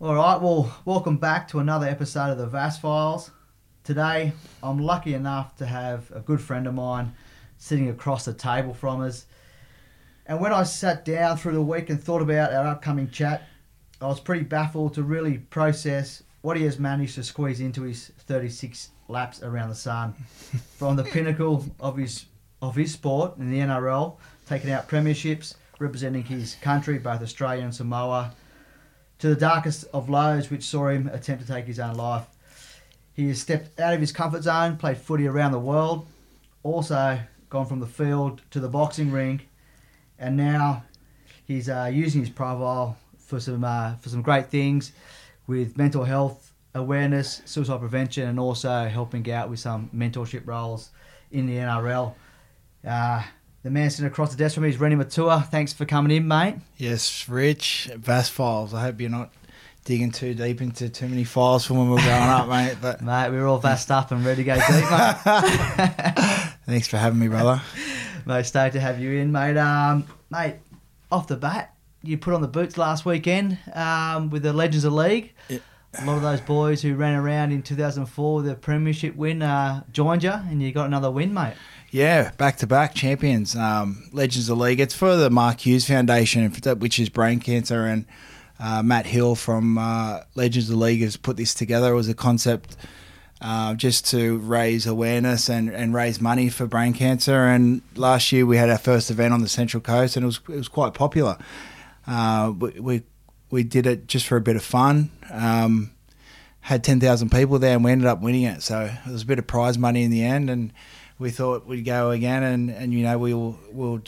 All right, well, welcome back to another episode of the Vass Files. Today, I'm lucky enough to have a good friend of mine sitting across the table from us. And when I sat down through the week and thought about our upcoming chat, I was pretty baffled to really process what he has managed to squeeze into his 36 laps around the sun. From the pinnacle of his of his sport in the NRL, taking out premierships, representing his country, both Australia and Samoa, to the darkest of lows, which saw him attempt to take his own life. He has stepped out of his comfort zone, played footy around the world, also gone from the field to the boxing ring, and now he's uh, using his profile for some uh, for some great things with mental health awareness, suicide prevention, and also helping out with some mentorship roles in the NRL. Uh, the man sitting across the desk from me is Reni Maitua. Thanks for coming in, mate. Yes, Rich. Vast files. I hope you're not digging too deep into too many files from when we were growing up, mate. But Mate, we're all vast up and ready to go deep, mate. thanks for having me, brother. mate, stoked to have you in, mate. Um, mate, off the bat, you put on the boots last weekend um, with the Legends of League. Yeah. A lot of those boys who ran around in 2004 with the premiership win uh, joined you, and you got another win, mate. Yeah, back to back champions, um, Legends of the League. It's for the Mark Hughes Foundation, which is brain cancer, and uh, Matt Hill from uh, Legends of the League has put this together. It was a concept uh, just to raise awareness and, and raise money for brain cancer. And last year we had our first event on the Central Coast, and it was it was quite popular. Uh, we, we we did it just for a bit of fun. Um, had ten thousand people there, and we ended up winning it. So it was a bit of prize money in the end, and we thought we'd go again, and, and you know we'll we'll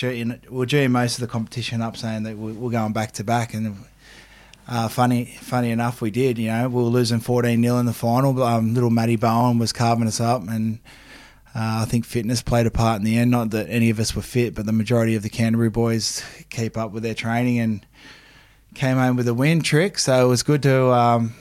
we'll G most of the competition up, saying that we're, going back to back, and uh, funny funny enough, we did. You know, we were losing fourteen 0 in the final. But, um, little Matty Bowen was carving us up, and uh, I think fitness played a part in the end. Not that any of us were fit, but the majority of the Canterbury boys keep up with their training and came home with a win trick. So it was good to. Um,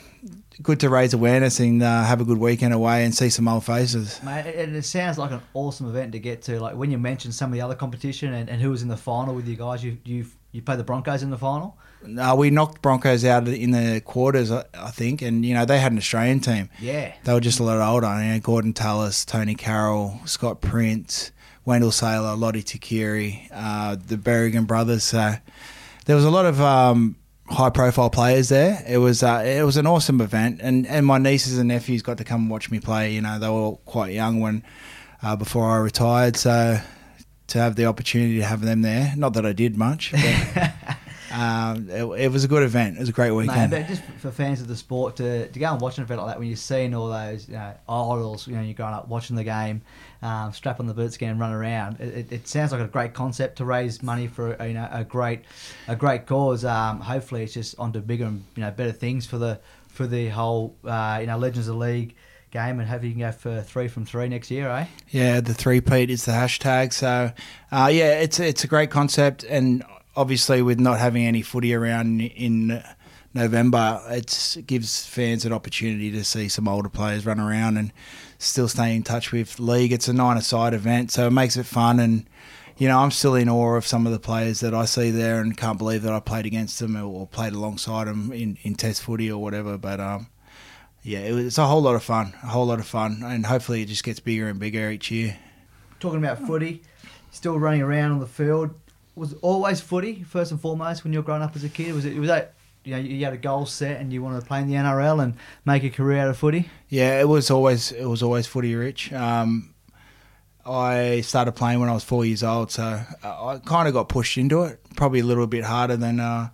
good to raise awareness and uh, have a good weekend away and see some old faces. Mate, and it sounds like an awesome event to get to. Like when you mentioned some of the other competition and, and who was in the final with you guys, you you you played the Broncos in the final. No, we knocked Broncos out in the quarters, I I think, and you know they had an Australian team. Yeah, They were just a lot older. You know, Gordon Tallis, Tonie Carroll, Scott Prince, Wendell Sailor, Lote Tuqiri, uh, the Berrigan brothers. So there was a lot of um, high-profile players there. It was uh, it was an awesome event, and, and my nieces and nephews got to come and watch me play. You know, they were all quite young when uh, before I retired, so to have the opportunity to have them there. Not that I did much. But, um, it, it was a good event. It was a great Mate, weekend. but just for fans of the sport to, to go and watch an event like that when you're seeing all those you know, idols, you know, you're growing up watching the game, um, strap on the boots again and run around. It, it, it sounds like a great concept to raise money for you know a great a great cause. Um, hopefully, it's just onto bigger and you know better things for the for the whole uh, you know Legends of the League game, and hopefully you can go for three from three next year, eh? Yeah, the three peat is the hashtag. So, uh, yeah, it's it's a great concept, and obviously with not having any footy around in November, it gives fans an opportunity to see some older players run around and still stay in touch with league. It's a nine-a-side event, so it makes it fun and. You know, I'm still in awe of some of the players that I see there, and can't believe that I played against them or played alongside them in, in Test footy or whatever. But um, yeah, it was, it's a whole lot of fun, a whole lot of fun, and hopefully it just gets bigger and bigger each year. Talking about footy, still running around on the field. Was always footy first and foremost when you were growing up as a kid? Was it was that you know you had a goal set and you wanted to play in the NRL and make a career out of footy? Yeah, it was always it was always footy rich. Um, I started playing when I was four years old, so uh, I kind of got pushed into it. Probably a little bit harder than uh,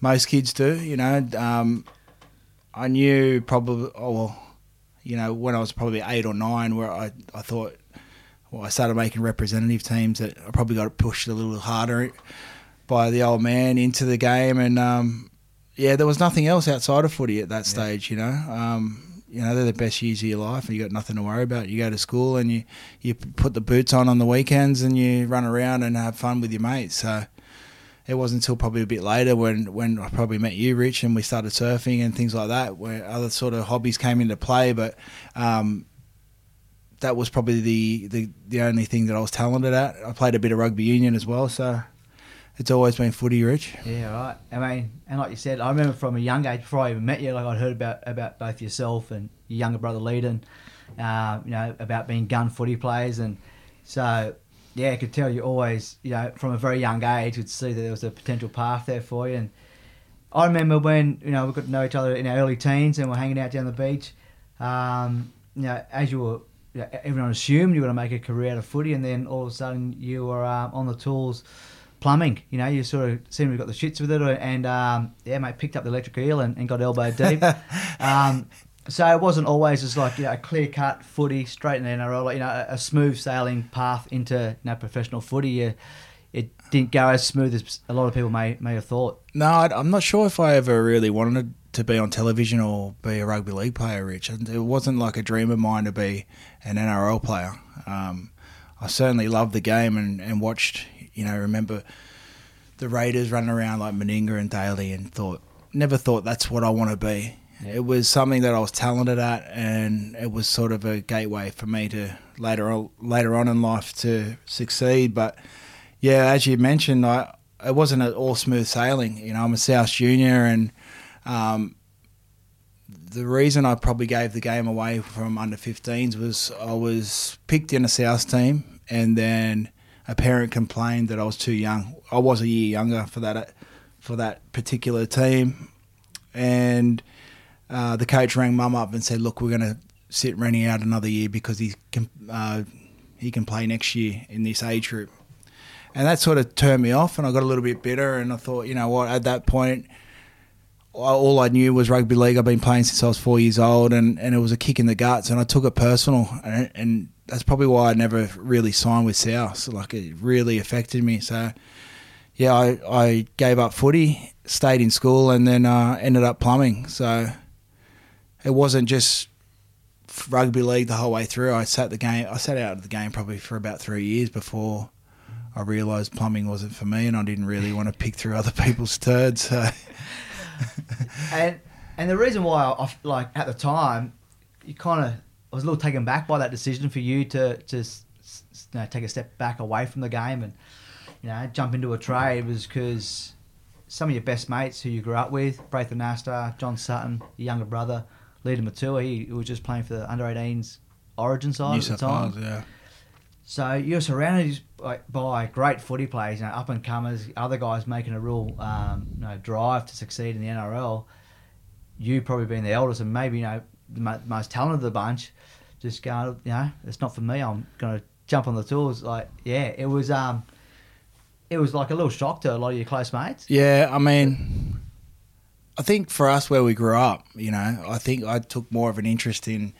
most kids do. You know, um, I knew probably oh well, you know, when I was probably eight or nine, where I I thought. Well, I started making representative teams that I probably got pushed a little harder by the old man into the game, and um, yeah, there was nothing else outside of footy at that stage. You know, um, you know they're the best years of your life, and you got nothing to worry about. You go to school and you you put the boots on on the weekends, and you run around and have fun with your mates. So it wasn't until probably a bit later when when I probably met you, Rich, and we started surfing and things like that, where other sort of hobbies came into play. But um, that was probably the, the the only thing that I was talented at. I played a bit of rugby union as well, so it's always been footy, Rich. Yeah, right. I mean, and like you said, I remember from a young age before I even met you, like I'd heard about about both yourself and your younger brother Leadon, uh, you know, about being gun footy players, and so yeah, I could tell you always, you know, from a very young age, could see that there was a potential path there for you. And I remember when you know we got to know each other in our early teens and we're hanging out down the beach. Um, you know, as you were, everyone assumed you were going to make a career out of footy, and then all of a sudden you were um, on the tools plumbing. You know, you sort of seemed to have got the shits with it, and um, yeah, mate, picked up the electric eel and, and got elbow deep. um, so it wasn't always just like you know a clear cut footy straight in the NRL, like, you know, a, a smooth sailing path into you know, professional footy. You, it didn't go as smooth as a lot of people may may have thought. No, I- I'm not sure if I ever really wanted to be on television or be a rugby league player, Rich. And It wasn't like a dream of mine to be an NRL player. Um, I certainly loved the game and, and watched, you know, remember the Raiders running around like Meninga and Daly and thought, never thought that's what I want to be. It was something that I was talented at, and it was sort of a gateway for me to later on, later on in life to succeed. But yeah, as you mentioned, I it wasn't at all smooth sailing. You know, I'm a South junior, and um, the reason I probably gave the game away from under 15s was I was picked in a South team, and then a parent complained that I was too young. I was a year younger for that for that particular team, and uh, the coach rang mum up and said, "Look, we're going to sit Reni out another year because he can uh, he can play next year in this age group." And that sort of turned me off, and I got a little bit bitter. And I thought, you know what? At that point, all I knew was rugby league. I've been playing since I was four years old, and, and it was a kick in the guts, and I took it personal, and, and that's probably why I never really signed with South. Like it really affected me. So, yeah, I, I gave up footy, stayed in school, and then uh, ended up plumbing. So it wasn't just rugby league the whole way through. I sat the game. I sat out of the game probably for about three years before I realised plumbing wasn't for me, and I didn't really want to pick through other people's turds. So. and and the reason why I, like at the time, you kind of I was a little taken back by that decision for you to to you know, take a step back away from the game and you know jump into a trade was because some of your best mates who you grew up with, Braith Anasta, John Sutton, your younger brother, Leader Maitua, he was just playing for the under 18s Origin side New at the time. Wales, yeah. So you're surrounded by, by great footy players, you know, up and comers, other guys making a real um, you know, drive to succeed in the NRL. You probably being the eldest and maybe you know the most talented of the bunch, just going, you know, it's not for me. I'm going to jump on the tools. Like, yeah, it was um, it was like a little shock to a lot of your close mates. Yeah, I mean, I think for us where we grew up, you know, I think I took more of an interest in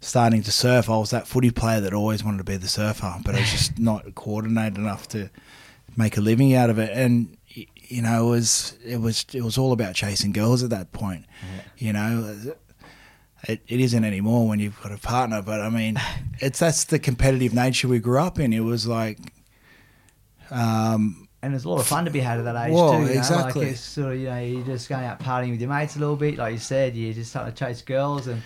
starting to surf. I was that footy player that always wanted to be the surfer, but I was just not coordinated enough to make a living out of it. And you know, it was it was it was all about chasing girls at that point. You know, it, it isn't anymore when you've got a partner. But I mean, it's that's the competitive nature we grew up in. It was like. Um, And there's a lot of fun to be had at that age Well, too. You know? exactly. Like it's sort of you know you're just going out partying with your mates a little bit, like you said. You're just starting to chase girls, and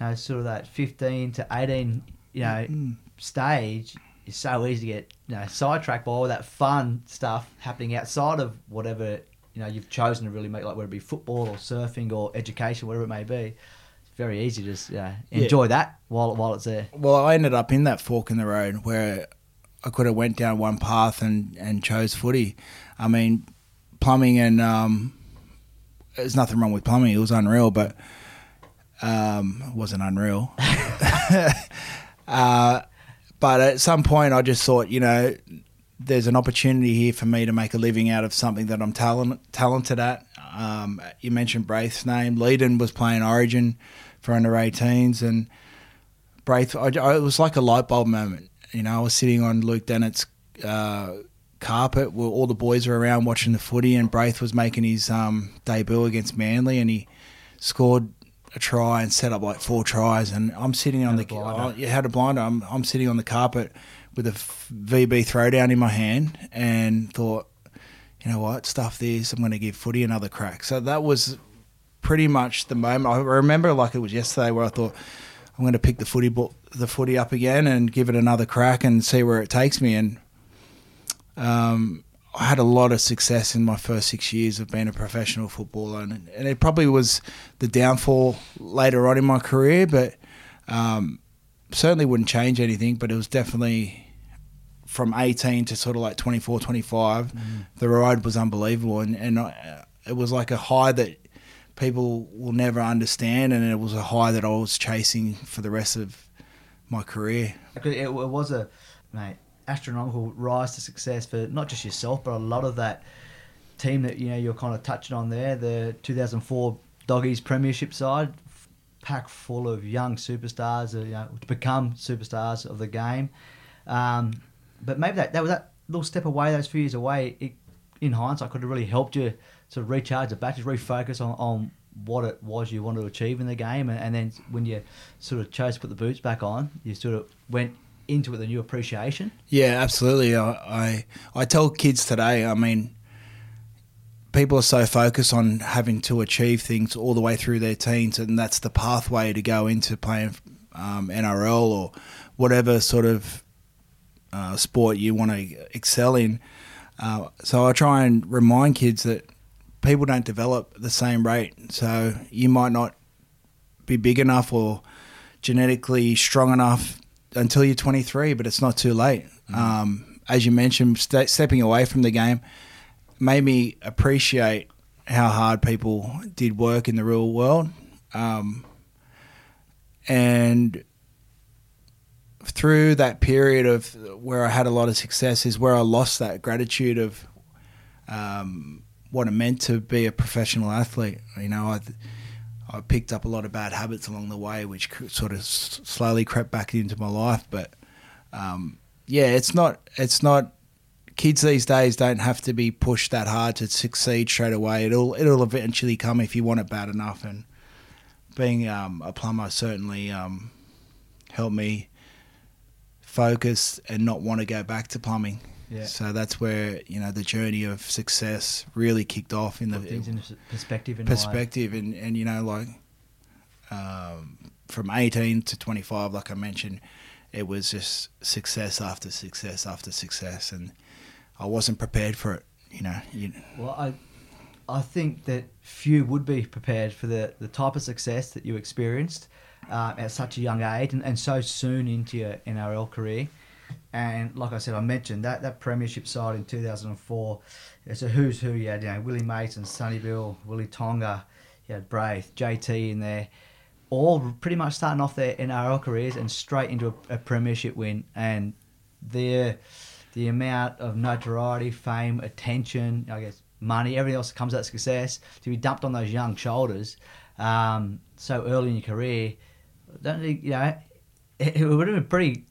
you know sort of that 15 to 18, you know, Mm. stage. It's so easy to get you know sidetracked by all that fun stuff happening outside of whatever you know you've chosen to really make, like whether it be football or surfing or education, whatever it may be. Very easy to just Yeah. enjoy that while while it's there. well, I ended up in that fork in the road where I could have went down one path and, and chose footy. I mean, plumbing and um, there's nothing wrong with plumbing. It was unreal, but um, it wasn't unreal. uh, but at some point, I just thought, you know, there's an opportunity here for me to make a living out of something that I'm talent, talented at. Um, you mentioned Braith's name. Leedon was playing Origin for under 18s, and Braith, I, I, it was like a light bulb moment. You know, I was sitting on Luke Dennett's uh, carpet where all the boys were around watching the footy, and Braith was making his um, debut against Manly, and he scored a try and set up like four tries. And I'm sitting on Had the you had a blinder. I'm I'm sitting on the carpet with a VB throwdown in my hand, and thought, you know what, stuff this. I'm going to give footy another crack. So that was pretty much the moment. I remember like it was yesterday where I thought. I'm going to pick the footy ball, the footy up again and give it another crack and see where it takes me. And um, I had a lot of success in my first six years of being a professional footballer, and, and it probably was the downfall later on in my career, but um, certainly wouldn't change anything. But it was definitely from 18 to sort of like 24, 25, mm. the ride was unbelievable, and and I, it was like a high that people will never understand, and it was a high that I was chasing for the rest of my career. It, was a mate astronomical rise to success for not just yourself, but a lot of that team that you know you're kind of touching on there, the 2004 Doggies Premiership side, packed full of young superstars, uh, you know, to become superstars of the game. Um, but maybe that that was that little step away, those few years away. It, in hindsight, could have really helped you of recharge the batteries, refocus on, on what it was you wanted to achieve in the game, and, and then when you sort of chose to put the boots back on, you sort of went into it with a new appreciation. Yeah, absolutely. I, I, I tell kids today. I mean, people are so focused on having to achieve things all the way through their teens, and that's the pathway to go into playing um, NRL or whatever sort of uh, sport you want to excel in. Uh, so I try and remind kids that people don't develop the same rate. So you might not be big enough or genetically strong enough until you're 23, but it's not too late. Mm. Um, as you mentioned, st- stepping away from the game made me appreciate how hard people did work in the real world. Um, and through that period of where I had a lot of success is where I lost that gratitude of um, what it meant to be a professional athlete. You know, I I picked up a lot of bad habits along the way, which sort of slowly crept back into my life. But um, yeah, it's not it's not kids these days don't have to be pushed that hard to succeed straight away. It'll it'll eventually come if you want it bad enough. And being um, a plumber certainly um, helped me focus and not want to go back to plumbing. Yeah. So that's where you know the journey of success really kicked off in the things in perspective. In perspective, and and you know like um, from eighteen to twenty five, like I mentioned, it was just success after success after success, and I wasn't prepared for it. You know. You, well, I I think that few would be prepared for the the type of success that you experienced uh, at such a young age and, and so soon into your NRL career. And like I said, I mentioned that that premiership side in 2004. It's a who's who. You had you know Willie Mason, Sonny Bill, Willie Tonga, you had Braith, JT in there, all pretty much starting off their NRL careers and straight into a, a premiership win. And the the amount of notoriety, fame, attention, I guess money, everything else that comes out of success to be dumped on those young shoulders um, so early in your career. Don't you know it would have been pretty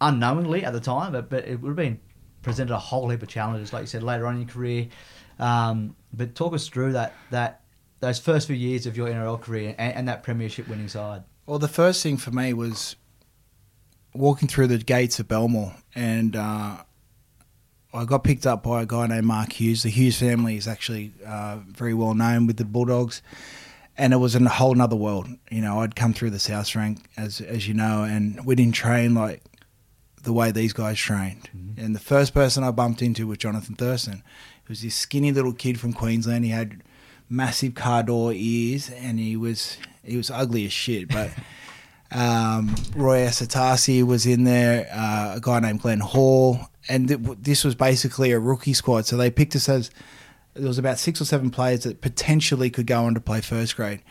unknowingly at the time, but, but it would have been presented a whole heap of challenges, like you said, later on in your career. Um, but talk us through that that those first few years of your NRL career and, and, that premiership winning side. Well, the first thing for me was walking through the gates of Belmore, and uh, I got picked up by a guy named Mark Hughes. The Hughes family is actually uh, very well known with the Bulldogs and it was in a whole nother world. You know, I'd come through the South rank as as you know, and we didn't train like the way these guys trained. Mm-hmm. And the first person I bumped into was Jonathan Thurston. He was this skinny little kid from Queensland. He had massive car door ears, and he was he was ugly as shit. But um, Roy Asotasi was in there, uh, a guy named Glenn Hall, and th- this was basically a rookie squad. So they picked us as there was about six or seven players that potentially could go on to play first grade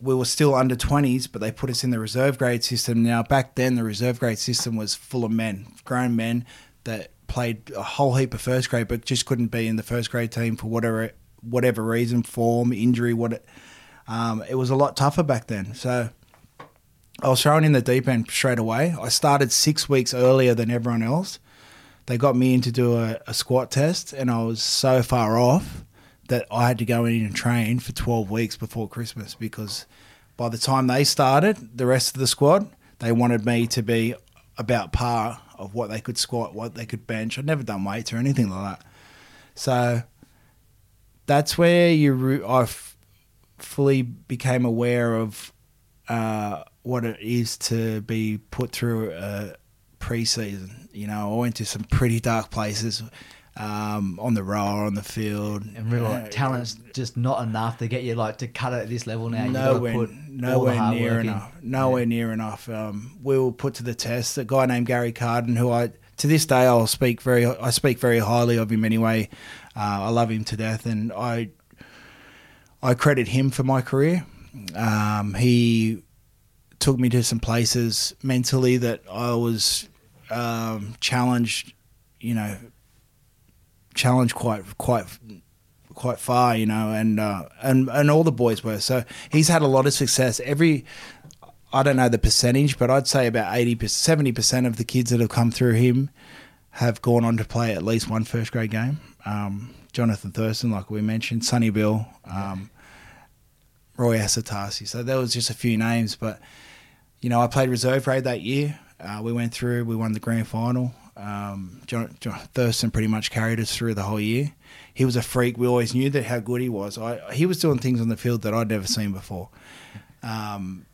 we were still under 20s, but they put us in the reserve grade system. Now, back then, the reserve grade system was full of men, grown men that played a whole heap of first grade, but just couldn't be in the first grade team for whatever whatever reason, form, injury, what. It, um, it was a lot tougher back then. So I was thrown in the deep end straight away. I started six weeks earlier than everyone else. They got me in to do a, a squat test, and I was so far off that I had to go in and train for 12 weeks before Christmas because by the time they started, the rest of the squad, they wanted me to be about par of what they could squat, what they could bench. I'd never done weights or anything like that. So that's where you I fully became aware of uh, what it is to be put through a preseason. You know, I went to some pretty dark places um, on the rower, on the field. And really, Uh, talent's just not enough to get you like to cut it at this level now. Nowhere, got to put nowhere near work in. enough. Nowhere near enough. Um, we were put to the test. A guy named Gary Carden, who I to this day I'll speak very, I speak very highly of him anyway. Uh, I love him to death, and I, I credit him for my career. Um, he took me to some places mentally that I was um, challenged. You know, challenged quite quite quite far, you know, and uh, and and all the boys were. So he's had a lot of success. Every I don't know the percentage, but I'd say about 80 70 percent of the kids that have come through him have gone on to play at least one first grade game. Um, Jonathan Thurston, like we mentioned, Sonny Bill, um, Roy Asotasi. So there was just a few names, but you know, I played reserve grade that year. Uh, we went through, we won the grand final. Um, John, John Thurston pretty much carried us through the whole year. He was a freak. We always knew that how good he was. I, he was doing things on the field that I'd never seen before. Um,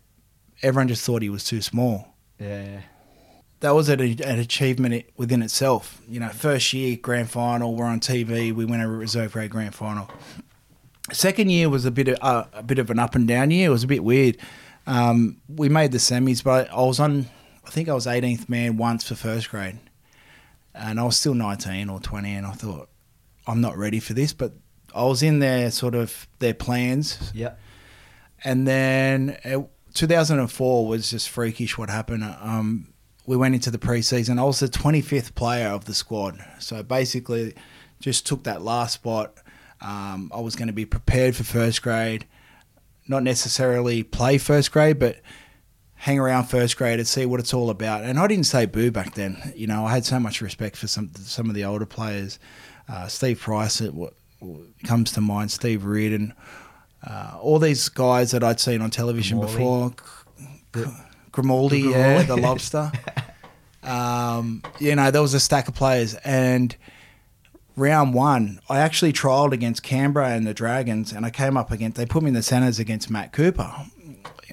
everyone just thought he was too small. Yeah. That was an, an achievement within itself. You know, first year grand final, we're on TV. We win a reserve grade grand final. Second year was a bit of uh, a bit of an up and down year. It was a bit weird. Um, we made the semis, but I was on. I think I was 18th man once for first grade, and I was still 19 or 20, and I thought I'm not ready for this. But I was in their sort of their plans, Yep. and then uh, 2004 was just freakish. What happened? Um, we went into the preseason. I was the 25th player of the squad, so basically, just took that last spot. Um, I was going to be prepared for first grade, not necessarily play first grade, but hang around first grade and see what it's all about. And I didn't say boo back then. You know, I had so much respect for some some of the older players. Uh, Steve Price, it what comes to mind. Steve Reardon, uh, all these guys that I'd seen on television Grimaldi. before. Grimaldi, the yeah, the lobster. um, you know, there was a stack of players, and round one, I actually trialled against Canberra and the Dragons, and I came up against. They put me in the centres against Matt Cooper,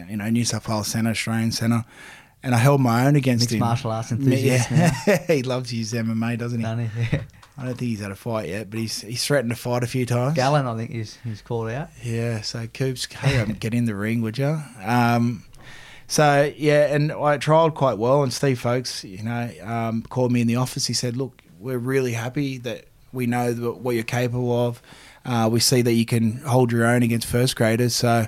you know, New South Wales centre, Australian centre, and I held my own against Mixed him. martial arts enthusiast Yeah, he loves his MMA, doesn't he? Done it. I don't think he's had a fight yet, but he's he's threatened to fight a few times. Gallen, I think, is he's called out. Yeah, so Coops, hey, get in the ring, would you? Um, so yeah, and I trialled quite well. And Steve Folkes, you know, um, called me in the office. He said, "Look, we're really happy that we know what you're capable of. Uh, we see that you can hold your own against first graders. So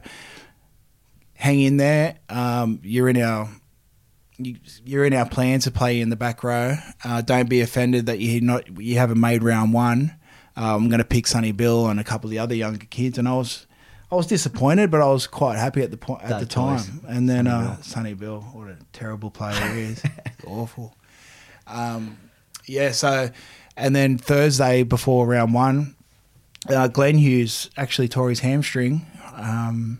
hang in there. Um, you're in our." you- You're in our plans to play in the back row. Uh, don't be offended that you not you haven't made round one. Uh, I'm going to pick Sonny Bill and a couple of the other younger kids, and I was I was disappointed, but I was quite happy at the point at That the time. And then Sonny uh, Bill. Sonny Bill, what a terrible player he is, awful. Um, yeah, so and then Thursday before round one, uh, Glenn Hughes actually tore his hamstring. Um,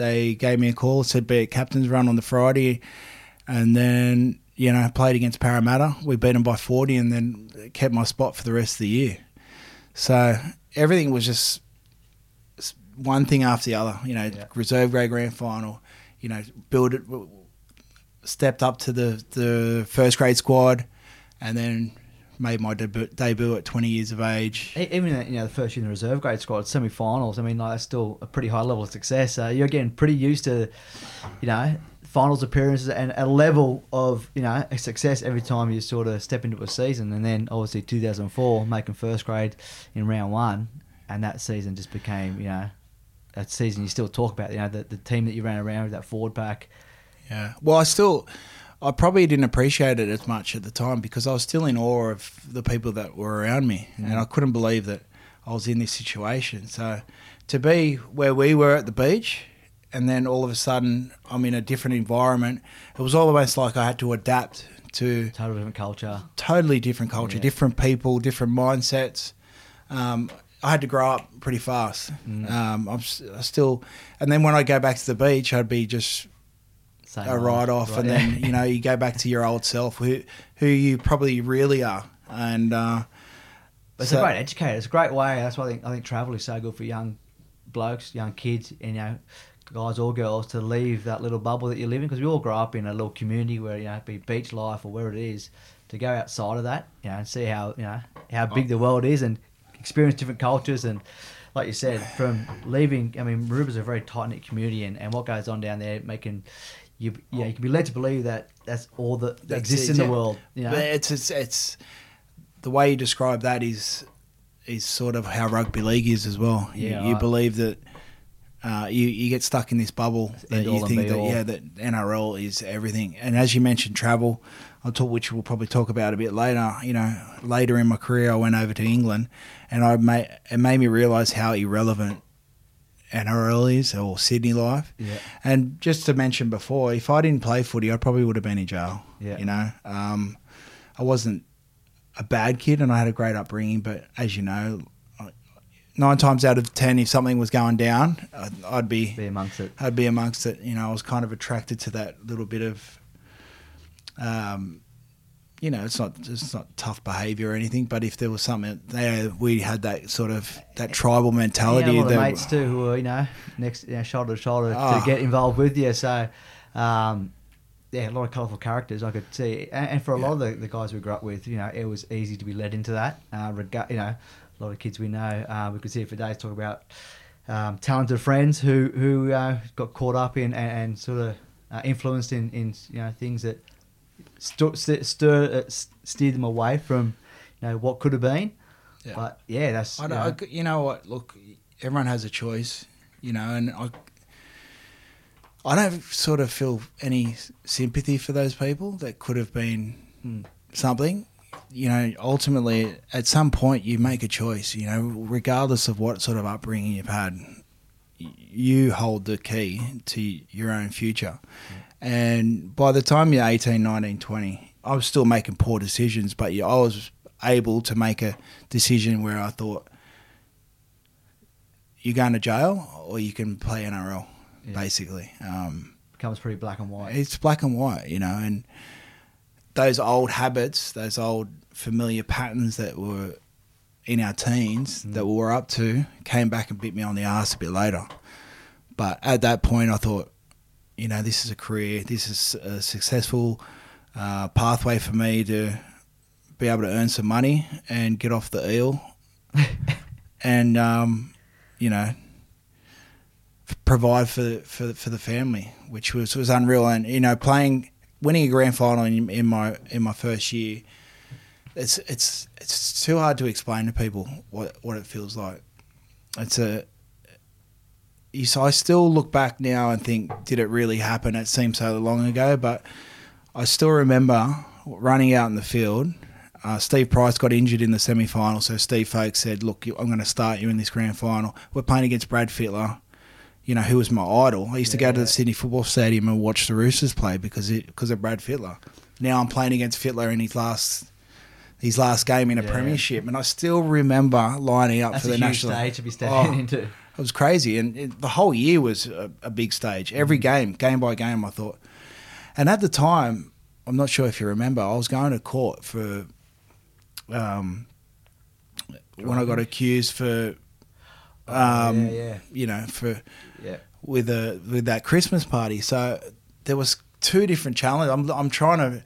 they gave me a call, said be at captain's run on the Friday, and then you know played against Parramatta. We beat them by forty, and then kept my spot for the rest of the year. So everything was just one thing after the other. You know, Yeah. reserve grade grand final. You know, build it, stepped up to the the first grade squad, and then made my debut, debut at twenty years of age. Even you know the first year in the reserve grade squad, semi-finals. I mean, like that's still a pretty high level of success. Uh, you're getting pretty used to, you know, finals appearances and a level of you know success every time you sort of step into a season. And then obviously 2004, making first grade in round one, and that season just became you know that season you still talk about. You know the, the team that you ran around with that forward pack. Yeah. Well, I still, I probably didn't appreciate it as much at the time because I was still in awe of the people that were around me, and I couldn't believe that I was in this situation. So, to be where we were at the beach, and then all of a sudden I'm in a different environment, it was almost like I had to adapt to totally different culture. totally different culture, Yeah. different people, different mindsets. Um, I had to grow up pretty fast. Mm. Um, I'm I still, and then when I go back to the beach, I'd be just Same a ride off, right, and yeah. then you know you go back to your old self, who who you probably really are, and uh, But it's so- a great educator. It's a great way. That's why I think I think travel is so good for young blokes, young kids, and you know, guys or girls to leave that little bubble that you live in because we all grow up in a little community where you know, it be beach life or where it is, to go outside of that, you know, and see how you know how big the world is and experience different cultures and. Like you said, from leaving, I mean, Maroubra's a very tight knit community, and, and what goes on down there, making you, yeah, you can be led to believe that that's all that That's exists it, in the yeah. world. You know, it's, it's it's the way you describe that is is sort of how rugby league is as well. You- Yeah, you, I- believe that uh, you you get stuck in this bubble that you think that all. yeah that NRL is everything. And as you mentioned, travel. I'll talk, which we'll probably talk about a bit later. You know, later in my career, I went over to England, and I made it made me realise how irrelevant NRL is or Sydney life. yeah, And just to mention before, if I didn't play footy, I probably would have been in jail. Yeah. You know, um, I wasn't a bad kid and I had a great upbringing, but as you know, nine times out of ten, if something was going down, I'd, I'd be be amongst it. I'd be amongst it. You know, I was kind of attracted to that little bit of, um, you know, it's not it's not tough behaviour or anything, but if there was something there, we had that sort of that tribal mentality. Yeah, a lot of that, mates too who are you know next you know, shoulder to shoulder Oh. to get involved with you. So, um, yeah, a lot of colourful characters I could see, and, and for a lot of the, the guys we grew up with, you know, it was easy to be led into that. Uh, rega- you know, a lot of kids we know, uh, we could see it for days talk about um, talented friends who who uh, got caught up in and, and sort of uh, influenced in, in you know things that st- st- stir uh, s- steered them away from you know what could have been. Yeah. But yeah, that's I you know, I, you know what? Look, everyone has a choice, you know, and I, I don't sort of feel any sympathy for those people that could have been Hmm. something. You know, ultimately, at some point, you make a choice. You know, regardless of what sort of upbringing you've had, you hold the key to your own future. And by the time you're 18, 19, 20, I was still making poor decisions, but yeah, I was able to make a decision where I thought, you're going to jail or you can play NRL, Yeah. basically. Um, becomes pretty black and white. it's black and white, you know, and those old habits, those old familiar patterns that were in our teens Mm. that we were up to came back and bit me on the ass a bit later. But at that point, I thought, you know, this is a career, this is a successful uh, pathway for me to be able to earn some money and get off the eel and, um, you know, provide for for for the family, which was was unreal. And you know, playing, winning a grand final in, in my in my first year, it's it's it's too hard to explain to people what what it feels like. It's a so I still look back now and think, did it really happen? It seems so long ago, but I still remember running out in the field. Uh, Steve Price got injured in the semi final, so Steve Folkes said, Look, I'm going to start you in this grand final. We're playing against Brad Fittler, you know, who was my idol. I used to go to the Sydney Football Stadium and watch the Roosters play because it, because of Brad Fittler. Now I'm playing against Fittler in his last his last game in a Yeah. premiership, and I still remember lining up That's for a the huge national stage to be standing Oh, into. It was crazy, and it, the whole year was a, a big stage. Every Mm. game, game by game, I thought. And at the time, I'm not sure if you remember, I was going to court for um, when I got accused for, um, yeah, yeah, you know, for yeah. with a with that Christmas party. So there was two different challenges. I'm I'm trying to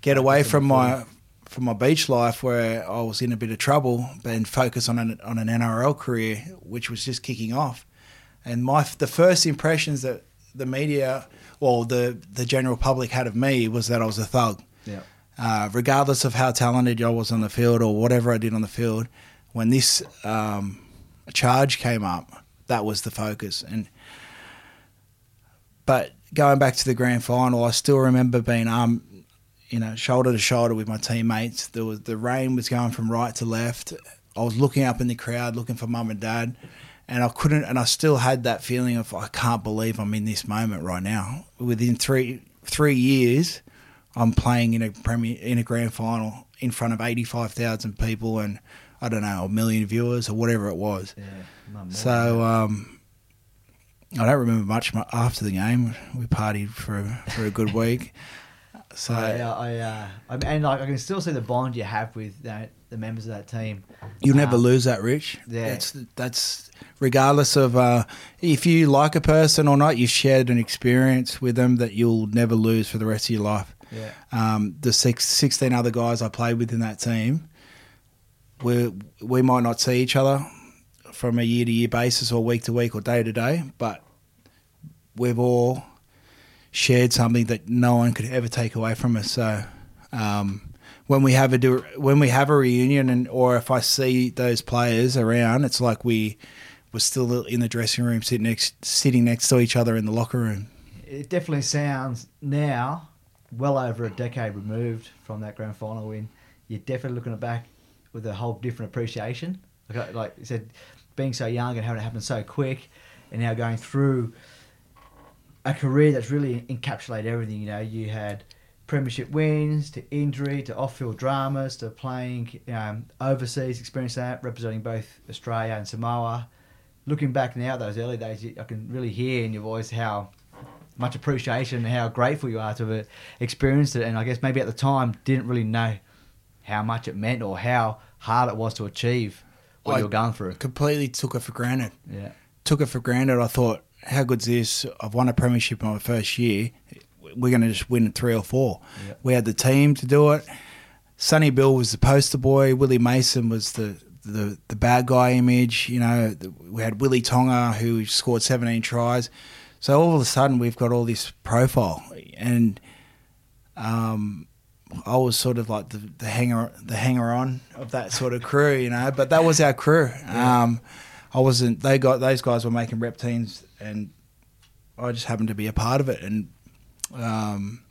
get away from my from my beach life where I was in a bit of trouble, and focus on an on an NRL career, which was just kicking off. And my the first impressions that the media, well, the the general public had of me was that I was a thug. Yeah. Uh, regardless of how talented I was on the field or whatever I did on the field, when this um, charge came up, that was the focus. And but going back to the grand final, I still remember being um, you know, shoulder to shoulder with my teammates. There was the rain was going from right to left. I was looking up in the crowd, looking for mum and dad, and I couldn't. And I still had that feeling of I can't believe I'm in this moment right now. Within three three years, I'm playing in a premier in a grand final in front of eighty five thousand people and I don't know a million viewers or whatever it was. Yeah. So um, I don't remember much after the game. We partied for for a good week. So I, uh, I, uh, I and like I can still see the bond you have with know, the members of that team. You'll never Um, lose that, Rich. yeah. That's that's regardless of uh, if you like a person or not. You've shared an experience with them that you'll never lose for the rest of your life. Yeah. Um, the six, 16 other guys I played with in that team, we we might not see each other from a year to year basis or week to week or day to day, but we've all shared something that no one could ever take away from us. So um, when we have a do, when we have a reunion, and or if I see those players around, it's like we were still in the dressing room, sitting next sitting next to each other in the locker room. It definitely sounds now, well over a decade removed from that grand final win. You're definitely looking back with a whole different appreciation. Like, like you said, being so young and having it happen so quick, and now going through a career that's really encapsulated everything. You know, you had premiership wins to injury to off-field dramas to playing um, overseas, experience that representing both Australia and Samoa. Looking back now, those early days, I can really hear in your voice how much appreciation and how grateful you are to have experienced it. And I guess maybe at the time didn't really know how much it meant or how hard it was to achieve what I you were going through. Completely took it for granted. Yeah. Took it for granted. I thought, how good's this? I've won a premiership in my first year. We're going to just win three or four. Yep. We had the team to do it. Sonny Bill was the poster boy. Willie Mason was the, the, the bad guy image. You know, we had Willie Tonga who scored 17 tries. So all of a sudden we've got all this profile, and um, I was sort of like the, the hanger the hanger on of that sort of crew, you know. But that was our crew. Um, I wasn't. They got those guys were making rep teams, and I just happened to be a part of it. And um,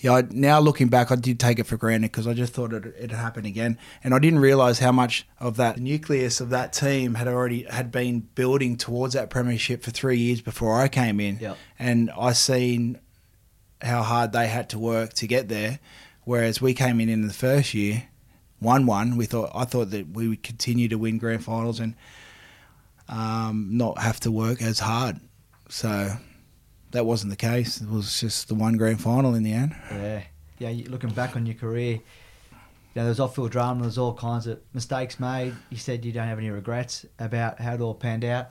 yeah, I, now looking back, I did take it for granted because I just thought it it happened again, and I didn't realize how much of that nucleus of that team had already had been building towards that premiership for three years before I came in. Yep. And I seen how hard they had to work to get there, whereas we came in in the first year, one one. We thought I thought that we would continue to win grand finals and um, not have to work as hard. So that wasn't the case. It was just the one grand final in the end. Yeah, yeah. Looking back on your career, you know, there's off-field drama. There's all kinds of mistakes made. You said you don't have any regrets about how it all panned out.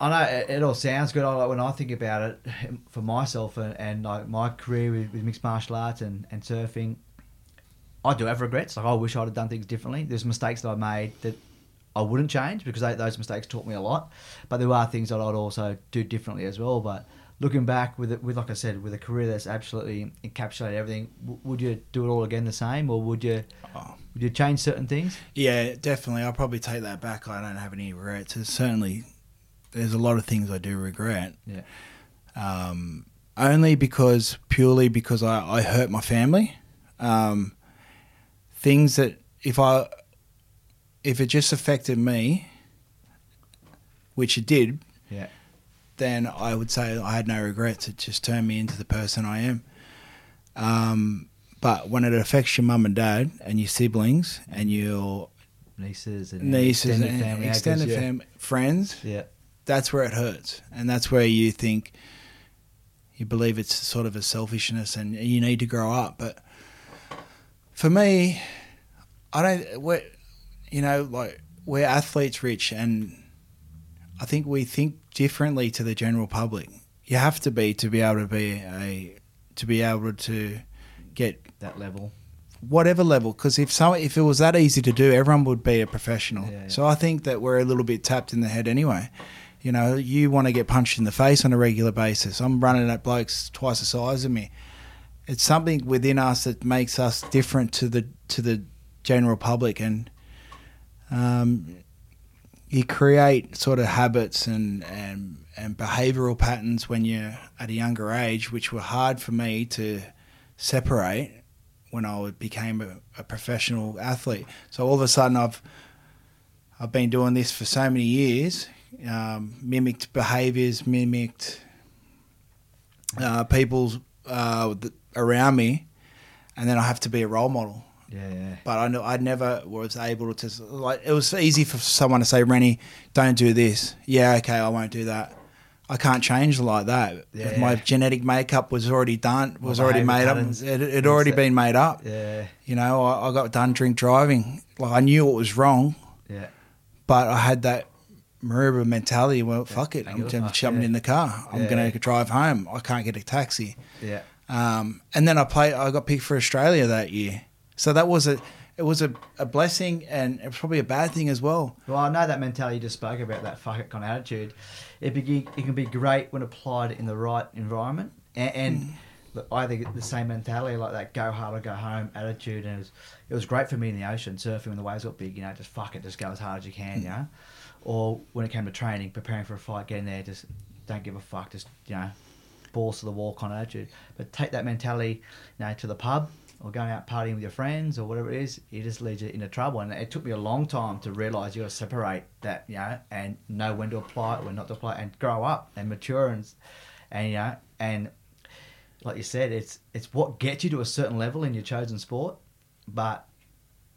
I know it, it all sounds good. I like when I think about it for myself and, and like my career with, with mixed martial arts and, and surfing. I do have regrets. Like I wish I'd have done things differently. There's mistakes that I made that I wouldn't change because they, those mistakes taught me a lot. But there are things that I'd also do differently as well. But looking back with it, with like I said, with a career that's absolutely encapsulated everything, w- would you do it all again the same, or would you Oh. would you change certain things? Yeah, definitely. I'll probably take that back. I don't have any regrets. There's certainly, there's a lot of things I do regret. Yeah. Um, only because, purely because I, I hurt my family. Um, things that if I, if it just affected me, which it did, Yeah. then I would say I had no regrets. It just turned me into the person I am. Um, but when it affects your mum and dad and your siblings and your Nieces and nieces extended and family, extended actors, yeah. friends, Yeah. that's where it hurts, and that's where you think you believe it's sort of a selfishness, and you need to grow up. But for me, I don't. You know, like we're athletes, rich, and I think we think differently to the general public. You have to be to be able to be a to be able to get that level. whatever level because if some if it was that easy to do everyone would be a professional Yeah, yeah. so i think that we're a little bit tapped in the head anyway you know you want to get punched in the face on a regular basis i'm running at blokes twice the size of me it's something within us that makes us different to the to the general public and um, you create sort of habits and, and and behavioral patterns when you're at a younger age which were hard for me to separate when I became a, a professional athlete. So all of a sudden, I've I've been doing this for so many years, um, mimicked behaviours, mimicked uh, people's uh, around me, and then I have to be a role model. Yeah, yeah. But I know I never was able to like. It was easy for someone to say, "Reni, don't do this." Yeah, okay, I won't do that. I can't change like that. Yeah. My genetic makeup was already done. Was already made up. It had already been made up. Yeah, You know, I, I got done drink driving. Like I knew it was wrong, yeah. but I had that Maroubra mentality. Well, fuck it, I'm give a just fuck, jumping yeah. in the car. I'm Yeah. going to drive home. I can't get a taxi. Yeah. Um, and then I play. I got picked for Australia that year. So that was a it was a, a blessing and probably a bad thing as well. Well, I know that mentality you just spoke about, that fuck it kind of attitude. It, be, it can be great when applied in the right environment. And, and Mm. look, I think the same mentality, like that go hard or go home attitude. And it was, it was great for me in the ocean, surfing when the waves got big, you know, just fuck it, just go as hard as you can, you know. Or when it came to training, preparing for a fight, getting there, just don't give a fuck, just, you know, balls to the wall kind of attitude. But take that mentality, you know, to the pub or going out partying with your friends or whatever it is, it just leads you into trouble. And it took me a long time to realise you got to separate that, you know, and know when to apply it, when not to apply it, and grow up and mature and, and you know, and like you said, it's it's what gets you to a certain level in your chosen sport, but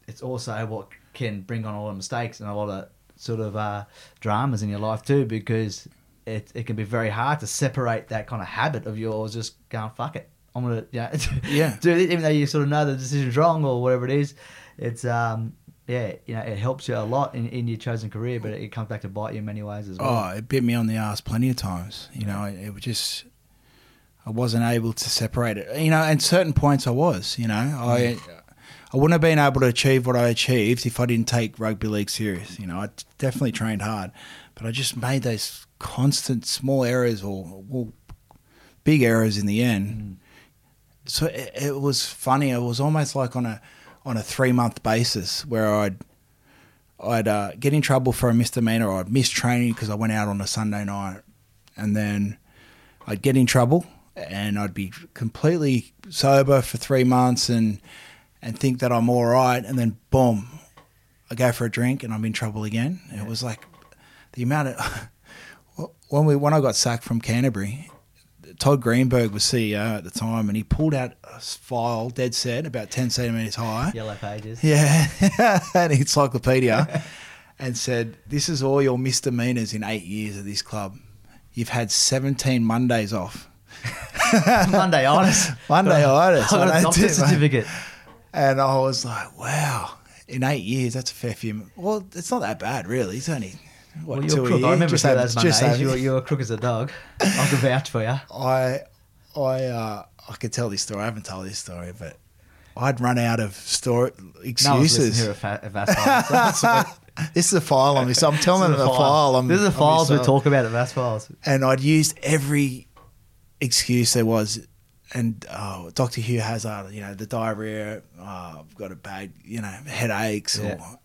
it's also what can bring on a lot of mistakes and a lot of sort of uh, dramas in your life too, because it it can be very hard to separate that kind of habit of yours, just going fuck it. I'm gonna know, Yeah. do it, even though you sort of know the decision's wrong or whatever it is. It's um yeah you know it helps you a lot in, in your chosen career, but it comes back to bite you in many ways as well. Oh, it bit me on the ass plenty of times. You know, it, it was just I wasn't able to separate it. You know, and certain points I was. You know, I I wouldn't have been able to achieve what I achieved if I didn't take rugby league serious. You know, I definitely trained hard, but I just made those constant small errors or well, big errors in the end. So it, it was funny. It was almost like on a on a three month basis where I'd I'd uh, get in trouble for a misdemeanor or I'd miss training because I went out on a Sunday night, and then I'd get in trouble and I'd be completely sober for three months and and think that I'm all right, and then boom, I go for a drink and I'm in trouble again. It was like the amount of when we when I got sacked from Canterbury. Todd Greenberg was CEO at the time, and he pulled out a file, dead set, about ten centimeters high. Yellow pages. Yeah, an encyclopedia, and said, "This is all your misdemeanors in eight years of this club. You've had seventeen Mondays off. Monday honest. Monday itis. I got a doctor's certificate. And I was like, wow, in eight years, that's a fair few. Well, it's not that bad, really. It's only what Well, you're a crook. year? I remember Just those just Mondays. over- You're, you're a crook as a dog. I can vouch for you. I, I, uh, I could tell this story. I haven't told this story, but I'd run out of story No excuses. listening here at Fa- at Vass this is a file on me, so I'm telling them the a file. I'm, This is the files we talk about at Vass Files. and I'd used every excuse there was. And oh, Dr. Hugh Hazard, you know, the diarrhea, oh, I've got a bad, you know, headaches. Yeah. Or,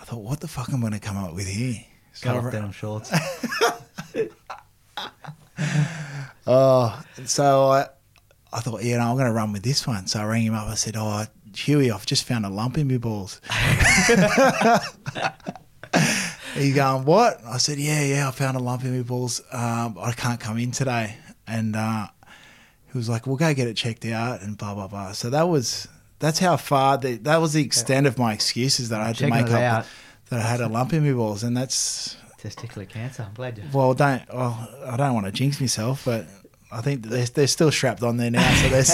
I thought, what the fuck am I going to come up with here? Cut off denim shorts. Oh, so I, I thought, you know, I'm going to run with this one. So I rang him up. I said, oh, Huey, I've just found a lump in my balls. He's going, what? I said, yeah, yeah, I found a lump in my balls. Um, I can't come in today. And uh, he was like, we'll go get it checked out and blah, blah, blah. So that was, that's how far, the, that was the extent of my excuses that I had Checking to make up out. That I had a lump in my balls. And that's, Testicular cancer. I'm glad you. well, don't. Well, I don't want to jinx myself, but I think they're, they're still strapped on there now. So there's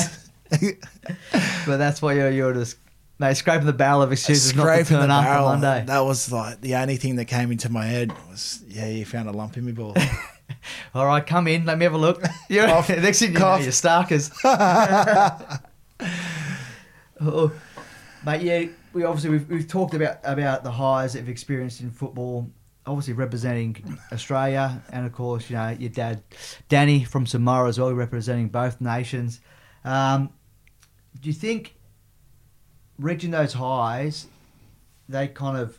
But that's why you're, you're just mate, scraping the barrel of excuses not to scraping the turn up barrel. on Monday. That was like the only thing that came into my head was, yeah, you found a lump in my ball. All right, come in. Let me have a look. You're, Cough. next thing you know, you're Starkers. oh, mate, yeah, we obviously we've, we've talked about about the highs that you've experienced in football. Obviously representing Australia, and of course, you know your dad, Danny from Samoa as well, representing both nations. Um, do you think reaching those highs, they kind of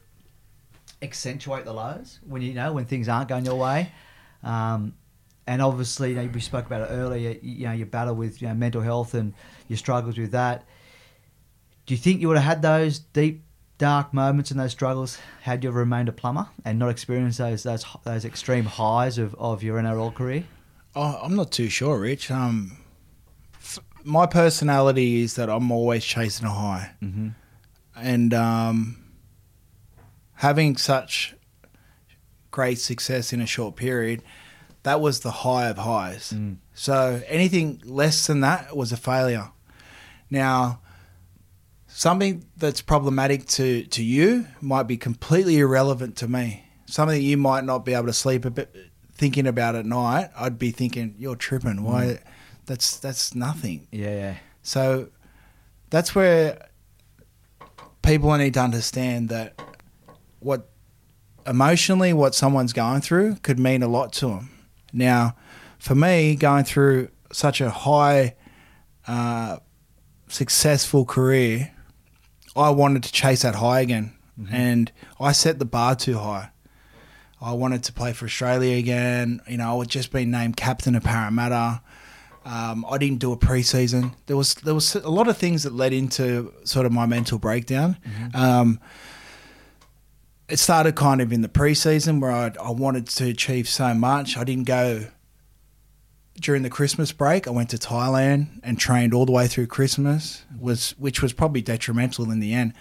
accentuate the lows when you know when things aren't going your way? Um, and obviously, you know, we spoke about it earlier. You, know, your battle with you know, mental health and your struggles with that. Do you think you would have had those deep, dark moments and those struggles had you remained a plumber and not experienced those those those extreme highs of, of your NRL career? oh, I'm not too sure, Rich. Um, f- my personality is that I'm always chasing a high. Mm-hmm. and um, having such great success in a short period, that was the high of highs. Mm. So anything less than that was a failure. Now, something that's problematic to, to you might be completely irrelevant to me. Something you might not be able to sleep a bit thinking about at night. I'd be thinking, you're tripping. Why? That's that's nothing. Yeah, yeah. So that's where people need to understand that what emotionally what someone's going through could mean a lot to them. Now, for me, going through such a high, uh, successful career, I wanted to chase that high again, and I set the bar too high. I wanted to play for Australia again. You know, I had just been named captain of Parramatta. Um, I didn't do a preseason. There was there was a lot of things that led into sort of my mental breakdown. Um, it started kind of in the preseason where I, I wanted to achieve so much. I didn't go during the Christmas break. I went to Thailand and trained all the way through Christmas, was which was probably detrimental in the end.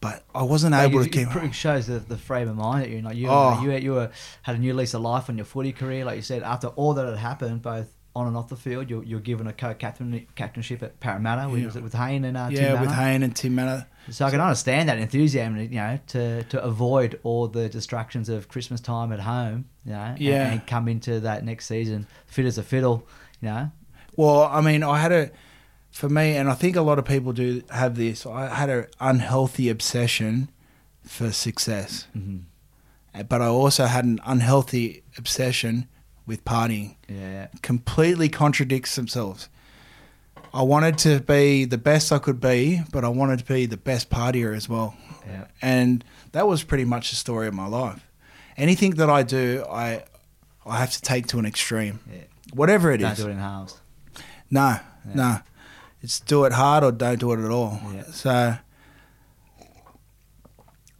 But I wasn't able Like, to keep. it, shows the, the frame of mind that you're in. Like you, Oh. you, you were had a new lease of life on your footy career. Like you said, after all that had happened, both on and off the field, you're, you're given a co-captain captainship at Parramatta. Yeah. Was with Hayne and uh, Tim yeah, with Mannah? Hayne and Tim Mannah. So I can understand that enthusiasm, you know, to, to avoid all the distractions of Christmas time at home, you know, and- Yeah. and, come into that next season fit as a fiddle, you know. Well, I mean, I had a, for me, and I think a lot of people do have this. I had an unhealthy obsession for success, Mm-hmm. Uh, but I also had an unhealthy obsession with partying. Yeah, Completely contradicts themselves. I wanted to be the best I could be, but I wanted to be the best partier as well. yeah, and that was pretty much the story of my life. Anything that I do, I I have to take to an extreme, yeah. whatever it Don't is. do it in halves. No, Yeah. no, it's do it hard or don't do it at all. Yeah. So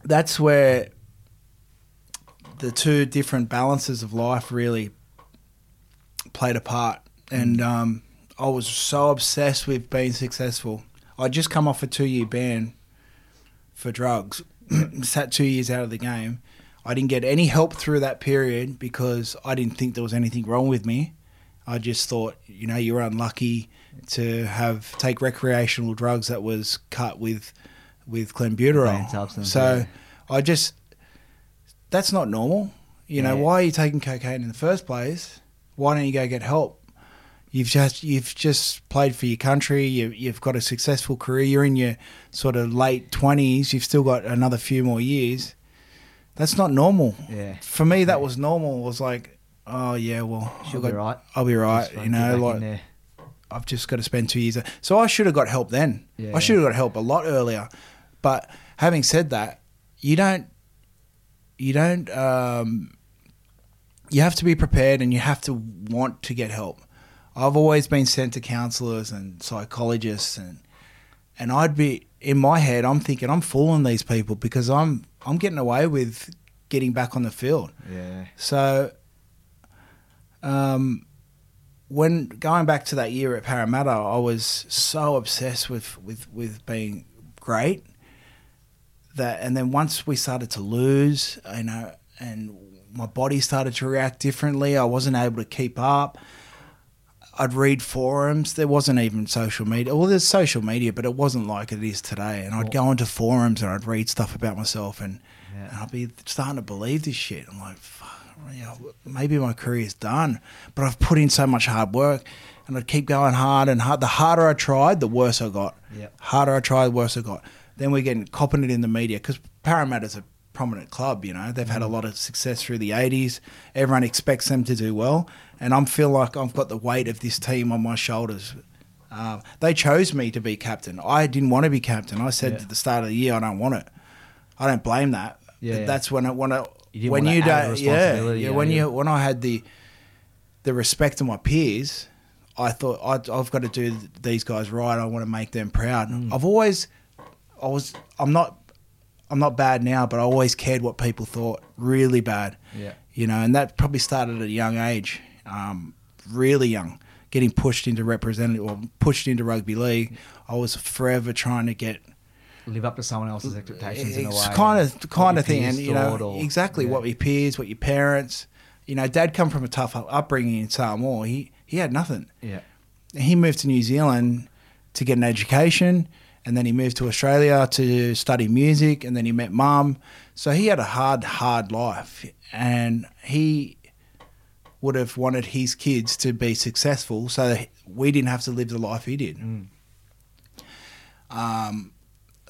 that's where the two different balances of life really played a part, and um, I was so obsessed with being successful. I'd just come off a two-year ban for drugs, sat two years out of the game. I didn't get any help through that period because I didn't think there was anything wrong with me. I just thought, you know, you're unlucky to have take recreational drugs that was cut with with clenbuterol. So. I just that's not normal. You know, Yeah. why are you taking cocaine in the first place? Why don't you go get help? You've just you've just played for your country. You, you've got a successful career. You're in your sort of late twenties. You've still got another few more years. That's not normal. Yeah. For me, that was normal. It Was like, oh yeah, well, She'll I've be got- right. I'll be right. You know, like. I've just got to spend two years. So I should have got help then. Yeah. I should have got help a lot earlier. But having said that, you don't, you don't, um, you have to be prepared and you have to want to get help. I've always been sent to counselors and psychologists and and I'd be in my head I'm thinking I'm fooling these people because I'm I'm getting away with getting back on the field. Yeah. So, um, when going back to that year at Parramatta, I was so obsessed with, with, with being great that, and then once we started to lose, you know, and my body started to react differently, I wasn't able to keep up. I'd read forums. There wasn't even social media. Well, there's social media, but it wasn't like it is today. And I'd go into forums and I'd read stuff about myself, and, Yeah. and I'd be starting to believe this shit. I'm like, fuck, you know, maybe my career's done. But I've put in so much hard work, and I'd keep going hard and hard. The harder I tried, the worse I got. Yeah. Harder I tried, the worse I got. Then we're getting copping it in the media because Parramatta's a prominent club. You know, they've had a mm. lot of success through the '80s. Everyone expects them to do well, and I feel like I've got the weight of this team on my shoulders. Uh, they chose me to be captain. I didn't want to be captain. I said Yeah. at the start of the year, I don't want it. I don't blame that. Yeah, yeah. That's when I when I You when want you don't yeah yeah when you when I had the the respect of my peers, I thought I, I've got to do these guys right. I want to make them proud. Mm. I've always I was I'm not I'm not bad now, but I always cared what people thought. Really bad. Yeah. You know, and that probably started at a young age, um, really young, getting pushed into representative or pushed into rugby league. I was forever trying to get Live up to someone else's expectations in a way. it's kind of kind of thing, and you know or- exactly yeah. what your peers, what your parents. You know, Dad come from a tough upbringing in Samoa. He he had nothing. Yeah. He moved to New Zealand to get an education, and then he moved to Australia to study music, and then he met Mum. So he had a hard, hard life, and he would have wanted his kids to be successful so that we didn't have to live the life he did. Mm. Um,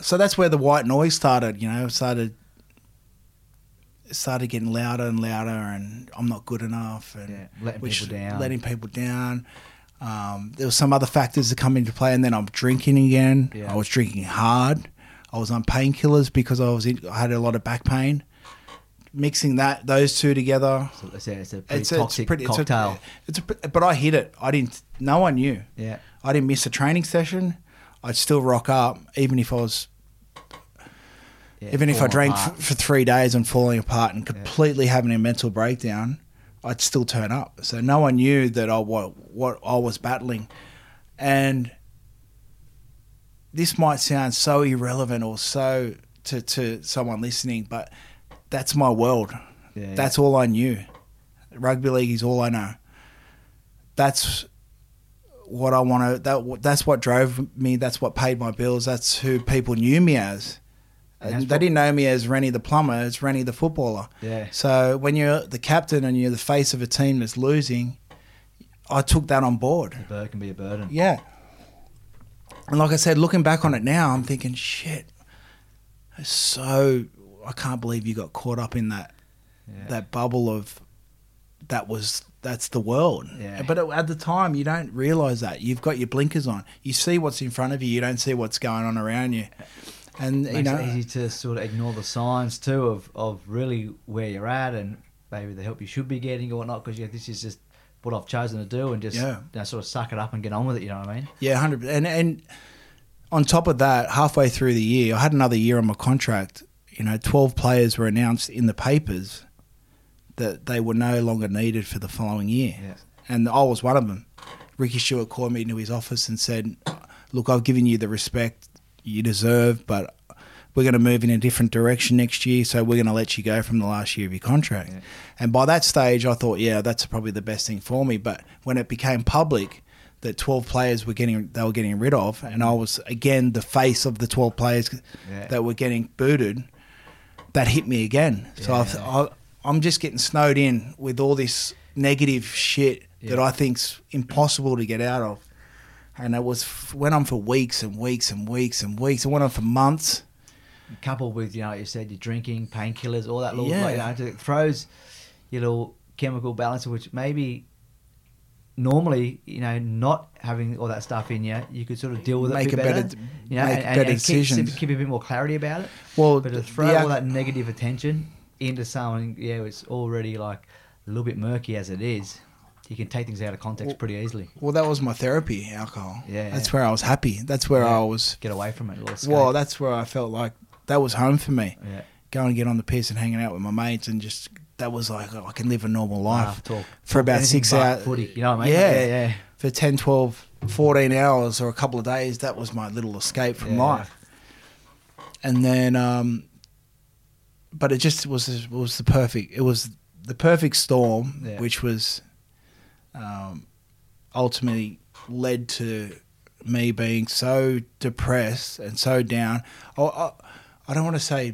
so that's where the white noise started. You know, it started started getting louder and louder, and I'm not good enough, and Yeah, letting people down. letting people down. Um, there was some other factors that come into play, and then I'm drinking again. Yeah. I was drinking hard. I was on painkillers because I was in, I had a lot of back pain. Mixing that those two together, So it's a, it's a pretty it's a, toxic it's pretty, it's a- cocktail. It's a, but I hit it. I didn't. No one knew. yeah. I didn't miss a training session. I'd still rock up, even if I was, yeah. even if I drank f- for three days and falling apart and completely having a mental breakdown. I'd still turn up. So no one knew that I what what I was battling, and this might sound so irrelevant or so to to someone listening, but that's my world. Yeah. That's all I knew. Rugby league is all I know. That's what I want to. That that's what drove me. That's what paid my bills. That's who people knew me as. And they didn't know me as Reni the plumber. It's Reni the footballer. Yeah. So when you're the captain and you're the face of a team that's losing, I took that on board. The bird can be a burden. Yeah. And like I said, looking back on it now, I'm thinking, shit. It's so I can't believe you got caught up in that Yeah. that bubble of that was that's the world. Yeah. But at the time, you don't realize that you've got your blinkers on. You see what's in front of you. You don't see what's going on around you. And you Makes know, it easy to sort of ignore the signs too of, of really where you're at and maybe the help you should be getting or whatnot because yeah, this is just what I've chosen to do and just Yeah. you know, sort of suck it up and get on with it. You know what I mean? Yeah, hundred. And and on top of that, halfway through the year, I had another year on my contract. You know, twelve players were announced in the papers that they were no longer needed for the following year, Yeah. and I was one of them. Ricky Stuart called me into his office and said, "Look, I've given you the respect you deserve, but." We're going to move in a different direction next year, so we're going to let you go from the last year of your contract. Yeah. And by that stage, I thought, yeah, that's probably the best thing for me. But when it became public that 12 players were getting they were getting rid of, and I was again the face of the 12 players Yeah. that were getting booted, that hit me again. So Yeah. I, I'm just getting snowed in with all this negative shit that I think's impossible to get out of. And it was went on for weeks and weeks and weeks and weeks. It went on for months. Coupled with you know like you said you're drinking painkillers all that little Yeah. like, you know, it throws your little chemical balance which maybe normally you know not having all that stuff in you you could sort of deal with Make it a a bit better- better, you know make and, and, better and keep, decisions. keep a bit more clarity about it Well, but to throw all that negative attention into something yeah it's already like a little bit murky as it is you can take things out of context pretty easily Well, that was my therapy, alcohol. Yeah, That's yeah. where I was happy. That's where Yeah. I was. get away from it a. Well, that's where I felt like that was home for me. yeah Going and get on the piss and hanging out with my mates and just that was like oh, I can live a normal life for about anything six hours. footy you know what I mean Yeah. yeah yeah For 10, 12, 14 hours or a couple of days, that was my little escape from Yeah. life. And then, um, but it just was it was the perfect. It was the perfect storm, Yeah. which was um, ultimately led to me being so depressed and so down. I, I, I don't want to say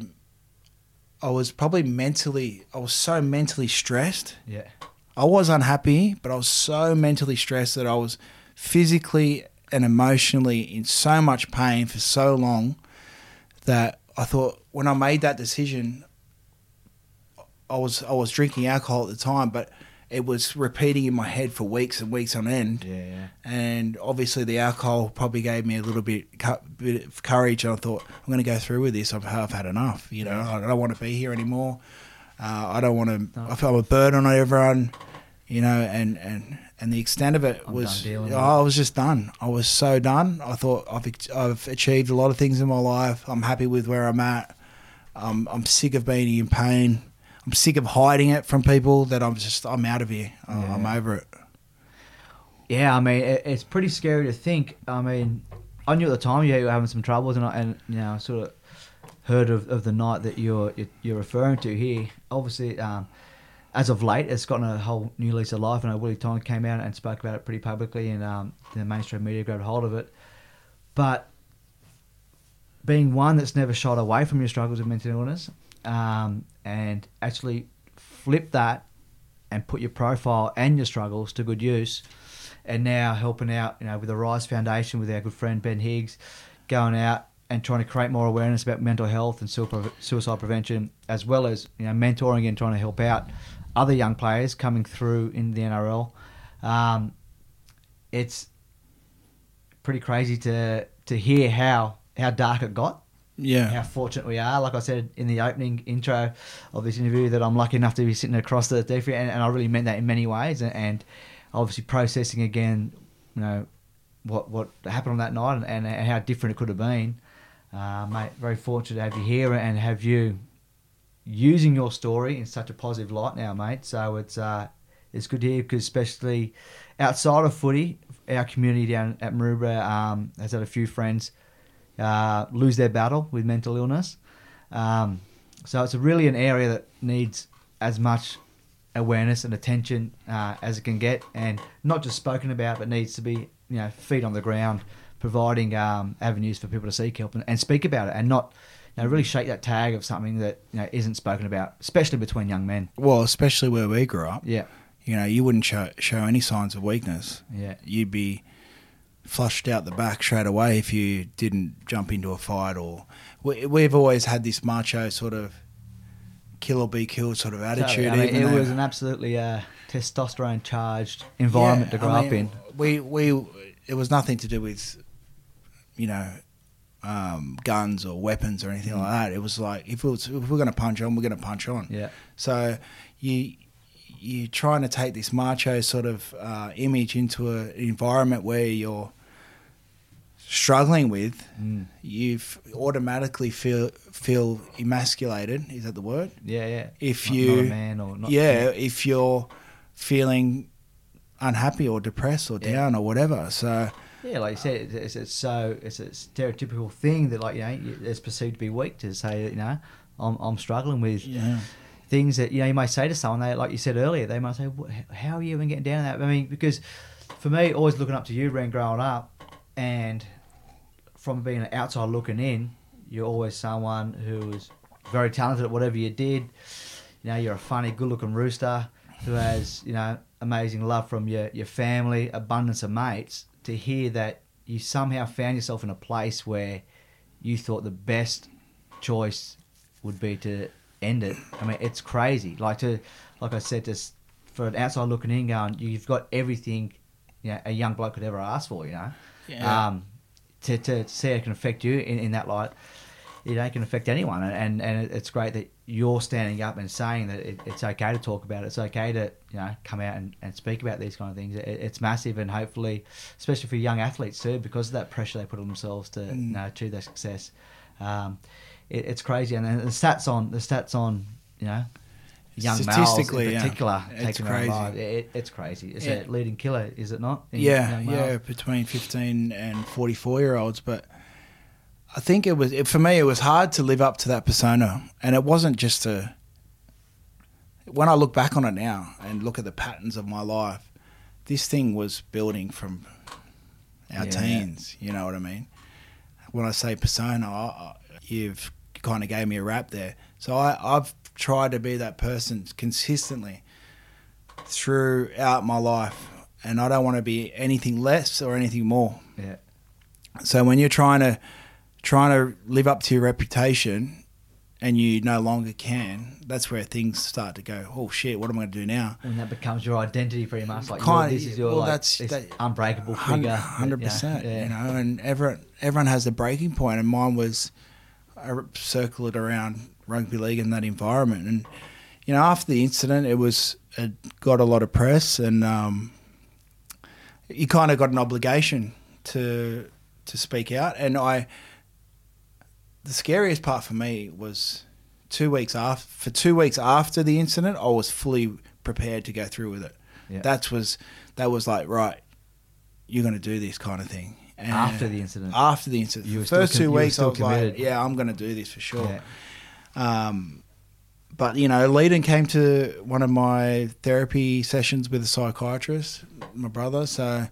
I was probably mentally. I was so mentally stressed. yeah I was unhappy, but I was so mentally stressed that I was physically and emotionally in so much pain for so long that I thought when I made that decision, I was I was drinking alcohol at the time, but it was repeating in my head for weeks and weeks on end. yeah yeah And obviously, the alcohol probably gave me a little bit, bit of courage. And I thought, I'm going to go through with this. I've, I've had enough. You know, I don't want to be here anymore. Uh, I don't want to. No. I felt a burden on everyone. You know, and and and the extent of it I'm was, dealing I was just done. I was so done. I thought I've I've achieved a lot of things in my life. I'm happy with where I'm at. Um, I'm sick of being in pain. I'm sick of hiding it from people. That I'm just I'm out of here. I- I'm over it. Yeah, I mean, it, it's pretty scary to think. I mean, I knew at the time you were having some troubles, and I, and you know, sort of heard of, of the night that you're you're- you're referring to here. Obviously, um, as of late, it's gotten a whole new lease of life. And Willie Tong came out and spoke about it pretty publicly, and um, the mainstream media grabbed hold of it. But being one that's never shied away from your struggles with mental illness, um, and actually flip that and put your profile and your struggles to good use. And now helping out, you know, with the Rise Foundation with our good friend Ben Higgs, going out and trying to create more awareness about mental health and suicide prevention, as well as you know mentoring and trying to help out other young players coming through in the NRL. Um, it's pretty crazy to to hear how how dark it got. Yeah. How fortunate we are. Like I said in the opening intro of this interview, that I'm lucky enough to be sitting across the DFE, and, and I really meant that in many ways. And, and obviously processing again, you know, what what happened on that night and, and, and how different it could have been. Uh, mate, very fortunate to have you here and have you using your story in such a positive light now, mate. So it's uh, it's good to hear because especially outside of footy, our community down at Maroubra um, has had a few friends uh, lose their battle with mental illness. Um, so it's really an area that needs as much awareness and attention uh, as it can get, and not just spoken about, but needs to be you know feet on the ground, providing um, avenues for people to seek help and, and speak about it, and not you know, really shake that tag of something that you know isn't spoken about, especially between young men. Well, especially where we grew up. Yeah. You know, you wouldn't show show any signs of weakness. Yeah. You'd be flushed out the back straight away if you didn't jump into a fight or we, we've always had this macho sort of kill or be killed sort of attitude. I mean, it was an absolutely uh, testosterone charged environment Yeah, to grow I up in. We we it was nothing to do with you know um, guns or weapons or anything like that. It was like if it was if we're going to punch on, we're going to punch on. Yeah. So you you're trying to take this macho sort of uh, image into a- an environment where you're struggling with, Mm. you automatically feel feel emasculated. Is that the word? Yeah, yeah. If Not- you, not a man or not yeah, if you're feeling unhappy or depressed or Yeah. down or whatever. So Yeah, like you said, it's, it's, it's so it's a stereotypical thing that like you know it's perceived to be weak to say that you know I'm I'm struggling with yeah, things that you know you may say to someone they like you said earlier they might say how are you even getting down that? I mean because for me always looking up to you Ren growing up and from being outside looking in you're always someone who was very talented at whatever you did. You know you're a funny good looking rooster who has you know amazing love from your your family abundance of mates. To hear that you somehow found yourself in a place where you thought the best choice would be to end it. I mean, it's crazy. Like to, like I said, just for an outside looking in, going, you've got everything, you know, a young bloke could ever ask for. You know, Yeah. um, to to see it can affect you in, in that light, you know, it can affect anyone, and and it's great that you're standing up and saying that it, it's okay to talk about it. It's okay to you know come out and, and speak about these kind of things. It, it's massive, and hopefully, especially for young athletes too, because of that pressure they put on themselves to Mm. you know achieve their success. Um, it, it's crazy, and the stats on the stats on you know young males in Statistically, yeah. particular It's crazy. It, it's crazy. It's Yeah. a leading killer, is it not? yeah, yeah, between fifteen and forty four year olds, but. I think it was it, for me. It was hard to live up to that persona, and it wasn't just a. When I look back on it now and look at the patterns of my life, this thing was building from our Yeah. teens. You know what I mean? When I say persona, I, you've kind of gave me a rap there. So I, I've tried to be that person consistently throughout my life, and I don't want to be anything less or anything more. Yeah. So when you're trying to trying to live up to your reputation and you no longer can, that's where things start to go. Oh shit! What am I going to do now? And that becomes your identity, pretty much like Kinda, this is your well, like that's- that- unbreakable figure. Hundred percent. yeah. You know, and everyone everyone has a breaking point, and mine was uh, circled around rugby league and that environment. And you know, after the incident, it was it got a lot of press, and um, you kind of got an obligation to to speak out. And I, the scariest part for me was two weeks after. For two weeks after the incident, I was fully prepared to go through with it. Yeah. That was that was like right, you're going to do this kind of thing. And After the incident. After the incident, You the first com- two weeks, I was like, yeah, I'm going to do this for sure. Yeah. Um, but you know, Leadon came to one of my therapy sessions with a psychiatrist, my brother. So,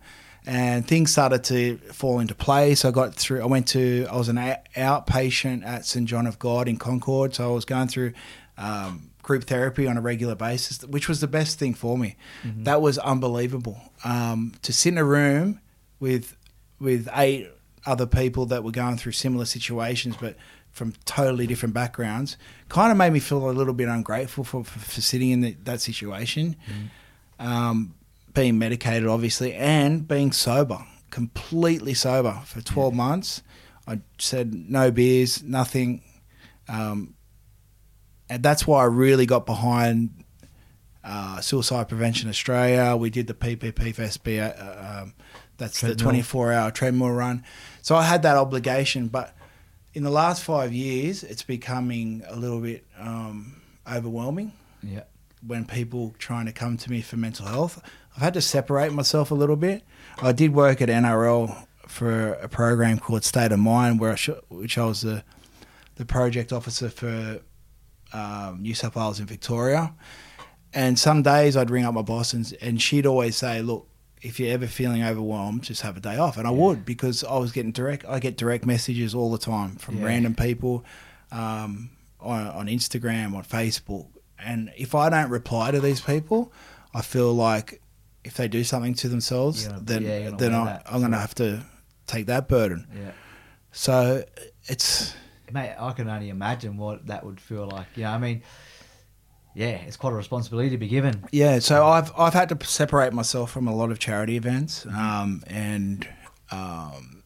and things started to fall into place. I got through. I went to. I was an outpatient at St John of God in Concord. So I was going through um, group therapy on a regular basis, which was the best thing for me. Mm-hmm. That was unbelievable. Um, to sit in a room with with eight other people that were going through similar situations, but from totally different backgrounds, kind of made me feel a little bit ungrateful for for, for sitting in the, that situation, um, being medicated, obviously, and being sober, completely sober for twelve months. I said no beers, nothing. Um, and that's why I really got behind uh, Suicide Prevention Australia. We did the PPP for SB, uh, um, that's the 24 hour treadmill run. So I had that obligation, but in the last five years, it's becoming a little bit um, overwhelming Yeah. when people trying to come to me for mental health. I've had to separate myself a little bit. I did work at NRL for a program called State of Mind, where I sh- which I was the the project officer for um, New South Wales and Victoria. And some days I'd ring up my boss and, and she'd always say, "Look, if you're ever feeling overwhelmed, just have a day off." And I would because I was getting direct. I get direct messages all the time from Yeah. random people um, on, on Instagram, on Facebook, and if I don't reply to these people, I feel like if they do something to themselves, gonna- then yeah, then I I'm going to have to take that burden. Yeah. So it's Mate, I can only imagine what that would feel like. You know, I mean, yeah, it's quite a responsibility to be given. Yeah, so I've I've had to separate myself from a lot of charity events, um, and um,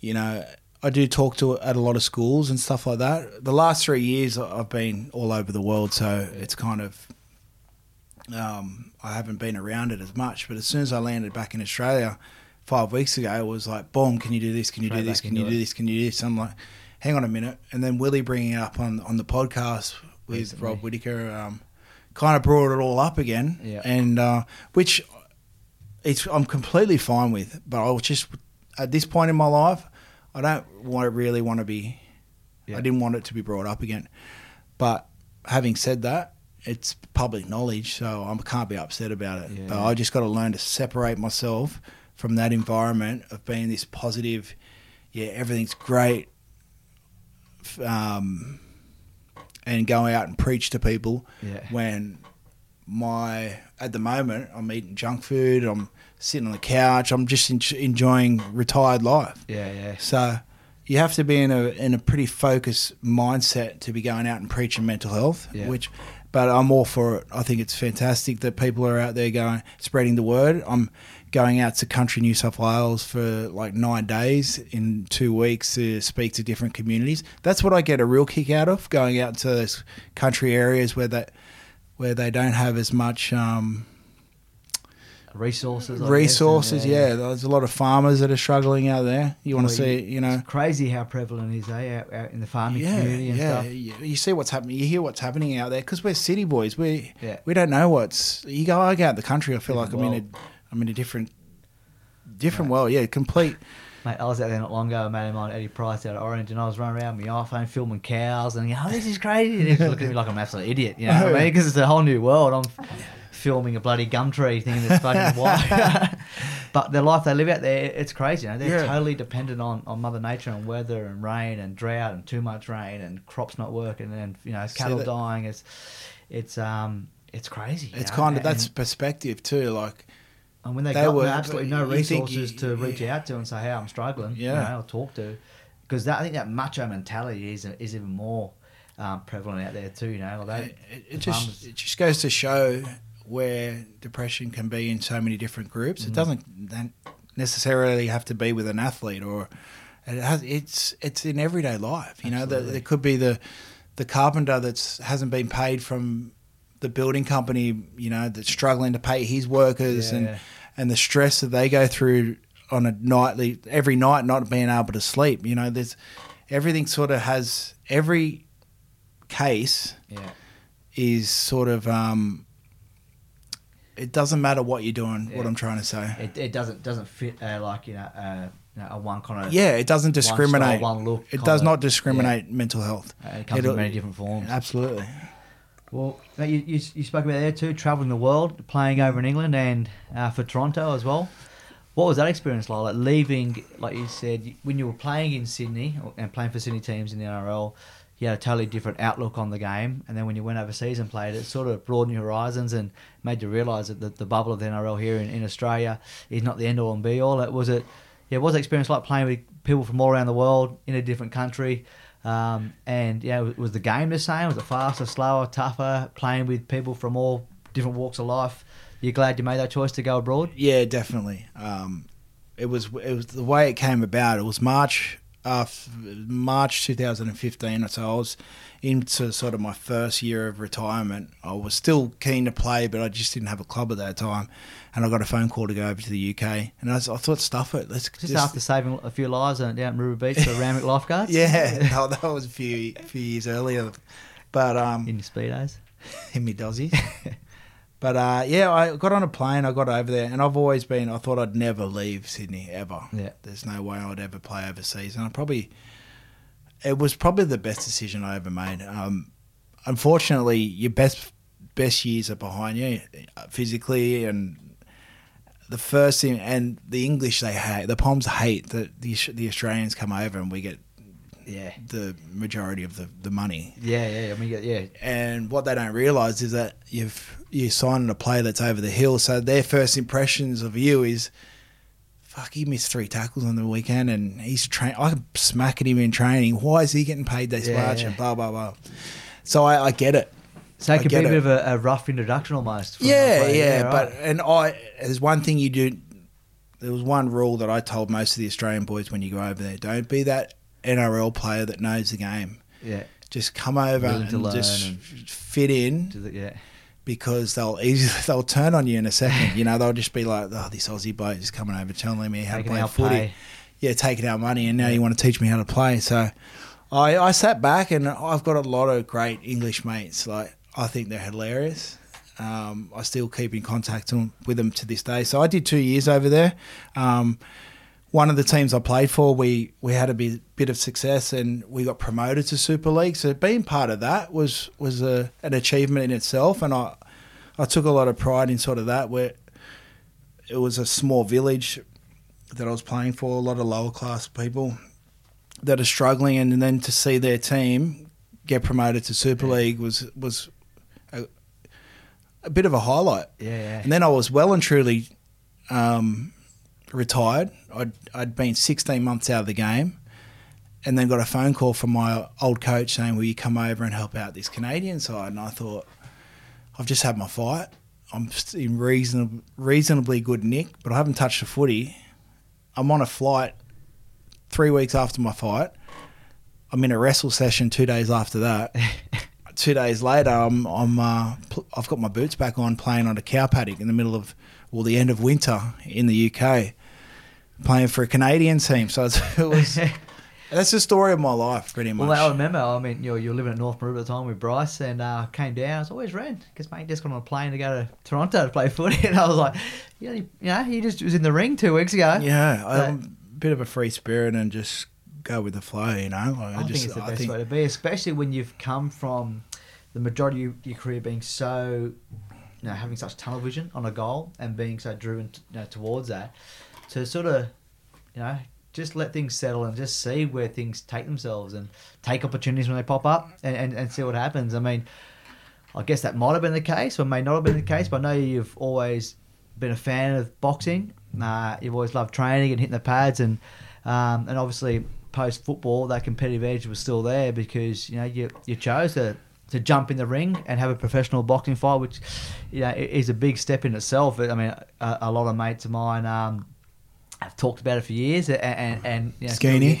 you know I do talk to at a lot of schools and stuff like that. The last three years I've been all over the world, so it's kind of um, I haven't been around it as much. But as soon as I landed back in Australia five weeks ago, it was like, boom, can you do this? Can you Straight do this? Can you do it. this? Can you do this? I'm like, hang on a minute, and then Willie bringing it up on on the podcast with Recently. Rob Whitaker. Um, kind of brought it all up again, Yeah. and uh, which it's I'm completely fine with. But I was just at this point in my life, I don't want to really want to be. Yeah. I didn't want it to be brought up again. But having said that, it's public knowledge, so I can't be upset about it. Yeah. But I just got to learn to separate myself from that environment of being this positive. Yeah, everything's great. Um, and go out and preach to people Yeah. when my at the moment I'm eating junk food, I'm sitting on the couch, I'm just en- enjoying retired life. Yeah, yeah. So you have to be in a in a pretty focused mindset to be going out and preaching mental health. Yeah. Which, but I'm all for it. I think it's fantastic that people are out there going spreading the word. I'm going out to country New South Wales for like nine days in two weeks to speak to different communities. That's what I get a real kick out of going out to those country areas where that where they don't have as much. Um, Resources. I guess, resources. and, Yeah, there's a lot of farmers that are struggling out there. You want to Well, see, you know, It's crazy how prevalent is eh, out, out in the farming yeah, community and yeah. stuff. You, see what's happening. You hear what's happening out there because we're city boys. We Yeah. we don't know what's. You go, I go out the country. I feel like I'm in a I'm in a different different world. Yeah, complete. Mate, I was out there not long ago, a mate of mine, Eddie Price, out of Orange, and I was running around with my iPhone filming cows, and oh, this is crazy. And he was looking at me like I'm an absolute idiot, you know what I mean? Because it's a whole new world. I'm filming a bloody gum tree thinking it's fucking wild. but the life they live out there, it's crazy. You know, they're Yeah. totally dependent on, on Mother Nature and weather and rain and drought and too much rain and crops not working and you know cattle dying. It's it's um it's crazy. It's know? kind of that's And- perspective too. Like and when they, They got were- absolutely no resources you- to reach out to and say, "Hey, I'm struggling," Yeah. you know, or talk to, because I think that macho mentality is is even more um, prevalent out there too. You know, it, they, it, it just it just goes to show where depression can be in so many different groups. Mm. It doesn't necessarily have to be with an athlete or it has it's it's in everyday life. You know, Absolutely. there could be the the carpenter that's hasn't been paid from the building company. You know, that's struggling to pay his workers Yeah, and yeah. And the stress that they go through on a nightly every night not being able to sleep. You know, there's everything sort of has every case yeah, is sort of um, it doesn't matter what you're doing. What I'm trying to say. it, it doesn't doesn't fit uh, like you know, uh, you know a one kind of yeah, it doesn't discriminate. one look. it does not discriminate mental health. Uh, it comes It'll- in many different forms. Absolutely. Well, you, you, you spoke about there too, traveling the world, playing over in England and uh, for Toronto as well. What was that experience like? Like leaving, like you said, when you were playing in Sydney and playing for Sydney teams in the NRL, you had a totally different outlook on the game. And then when you went overseas and played, it sort of broadened your horizons and made you realise that the, the bubble of the NRL here in, in Australia is not the end all and be all. It was it, yeah, it was an experience like playing with people from all around the world in a different country. Um, and yeah, was the game the same? Was it faster, slower, tougher? Playing with people from all different walks of life. You're glad you made that choice to go abroad? Yeah, definitely. Um, it was it was the way it came about. It was March uh, March 2015. or So I was into sort of my first year of retirement. I was still keen to play, but I just didn't have a club at that time. And I got a phone call to go over to the UK, and I, was, I thought, stuff it. Let's just, just, after saving a few lives down at River Beach for Randwick lifeguards. yeah, no, that was a few few years earlier, but um, in your speedos, in my dozzies. But uh, yeah, I got on a plane. I got over there, and I've always been. I thought I'd never leave Sydney ever. Yeah, there's no way I would ever play overseas, and I probably it was probably the best decision I ever made. Um, unfortunately, your best best years are behind you physically, and the first thing and the English they hate, the Poms hate that the the Australians come over and we get yeah the majority of the, the money. Yeah, yeah, I mean, yeah. And what they don't realise is that you've you're signing a player that's over the hill, so their first impressions of you is, fuck, he missed three tackles on the weekend, and he's train. I'm smacking him in training. Why is he getting paid this yeah, much? Yeah. And blah blah blah. So I, I get it. So it could be a bit of a, a, rough introduction almost. Yeah, yeah, yeah right. but and I there's one thing you do. There was one rule that I told most of the Australian boys when you go over there: don't be that NRL player that knows the game. Yeah. Just come over and just and fit in. The, yeah. Because they'll easily they'll turn on you in a second. you know, they'll just be like, "Oh, this Aussie bloke is coming over telling me how taking to play footy." Pay. Yeah, taking our money, and now yeah. you want to teach me how to play. So, I I sat back, and I've got a lot of great English mates. Like, I think they're hilarious. Um, I still keep in contact with them to this day. So I did two years over there. Um, one of the teams I played for, we we had a bit, bit of success and we got promoted to Super League. So being part of that was was a, an achievement in itself, and I I took a lot of pride in sort of that. Where it was a small village that I was playing for, a lot of lower class people that are struggling, and then to see their team get promoted to Super League was was a, a bit of a highlight. Yeah, yeah, And then I was well and truly. Um, retired. I'd, I'd been 16 months out of the game and then got a phone call from my old coach saying, Will you come over and help out this Canadian side? And I thought, I've just had my fight. I'm in reasonable, reasonably good nick, but I haven't touched a footy. I'm on a flight three weeks after my fight. I'm in a wrestle session two days after that. two days later, I'm, I'm uh, I've got my boots back on playing on a cow paddock in the middle of, well, the end of winter in the UK playing for a Canadian team. So it was. That's the story of my life, pretty much. Well, I remember. I mean, you know, you were living at North Maroubra at the time with Bryce, and uh, came down. I was always ran because mate just got on a plane to go to Toronto to play footy, and I was like, yeah, you know, he just was in the ring two weeks ago. Yeah, I'm a bit of a free spirit and just go with the flow. You know, like, I, I just, think it's the I best think... way to be, especially when you've come from the majority of your career being so, you know, having such tunnel vision on a goal and being so driven you know, towards that to sort of, you know, just let things settle and just see where things take themselves and take opportunities when they pop up and, and, and see what happens. I mean, I guess that might have been the case or may not have been the case, but I know you've always been a fan of boxing. Uh, you've always loved training and hitting the pads and um, and obviously post football that competitive edge was still there because you know you you chose to to jump in the ring and have a professional boxing fight, which you know is a big step in itself. I mean, a, a lot of mates of mine. Um, I've talked about it for years, and and, and you know, skinny.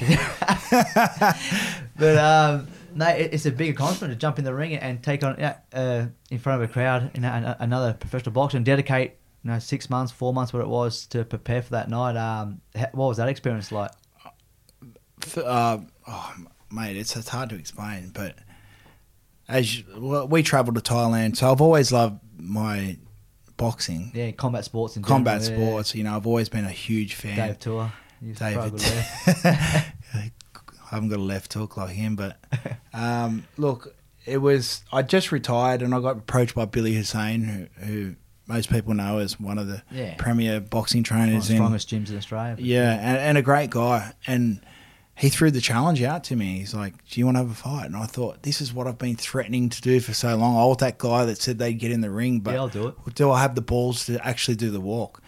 but um, no, it, it's a big accomplishment to jump in the ring and take on uh, in front of a crowd, you know, another professional boxer, and dedicate you know six months, four months, what it was to prepare for that night. Um, what was that experience like? Uh, oh, mate, it's, it's hard to explain, but as you, well, we travelled to Thailand, so I've always loved my boxing. Yeah, combat sports in combat general, sports. Yeah. You know, I've always been a huge fan. Dave Tua, David. I haven't got a left hook like him, but um, look, it was. I just retired, and I got approached by Billy Hussein, who, who most people know as one of the yeah. premier boxing trainers. One of the strongest in, gyms in Australia. Yeah, and, and, a great guy. And he threw the challenge out to me. He's like, "Do you want to have a fight?" And I thought, "This is what I've been threatening to do for so long." I was that guy that said they'd get in the ring, but Yeah, I'll do it. do I have the balls to actually do the walk?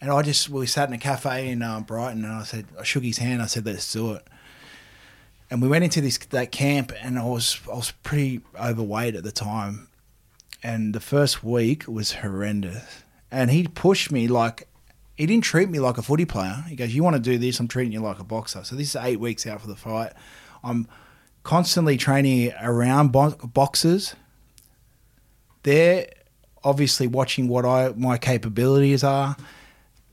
And I just we sat in a cafe in um, Brighton, and I said, I shook his hand. I said, "Let's do it." And we went into this that camp, and I was I was pretty overweight at the time, and the first week was horrendous. And he pushed me like he didn't treat me like a footy player. He goes, "You want to do this? I'm treating you like a boxer." So this is eight weeks out for the fight. I'm constantly training around bo- boxers. They're obviously watching what I my capabilities are.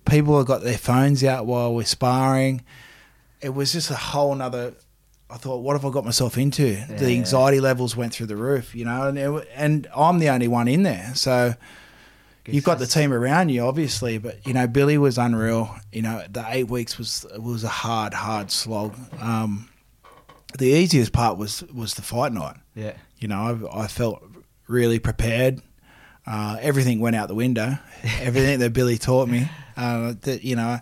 People have got their phones out while we're sparring. It was just a whole nother. I thought, what have I got myself into? The anxiety levels went through the roof, you know, and it, and I'm the only one in there, so you've got the team around you, obviously, but you know Billy was unreal. You know the eight weeks was was a hard, hard slog. Um, the easiest part was was the fight night. Yeah. You know, I, I felt really prepared. Uh, everything went out the window. Everything that Billy taught me. Uh, that you know,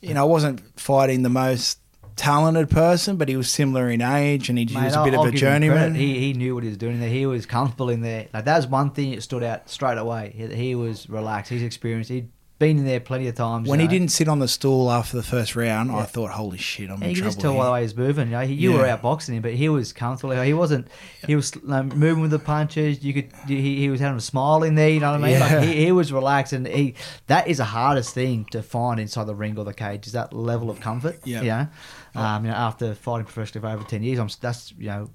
you know, I wasn't fighting the most talented person, but he was similar in age, and he, he Mate, was a bit I'll of a journeyman. He, he knew what he was doing there. He was comfortable in there. Like that was one thing that stood out straight away. He, he was relaxed. He's experienced. He'd been in there plenty of times. when you he know. didn't sit on the stool after the first round, I thought, "Holy shit, I'm And in you trouble." just tell by here. the way he was moving. You, know, he, you were Yeah. outboxing him, but he was comfortable. He wasn't. He was like, moving with the punches. You could. He, he was having a smile in there. You know what I mean? Yeah. Like, he, he was relaxed, and he. That is the hardest thing to find inside the ring or the cage. Is that level of comfort. Yeah. You know, um, you know, after fighting professionally for over ten years, I'm. That's you know,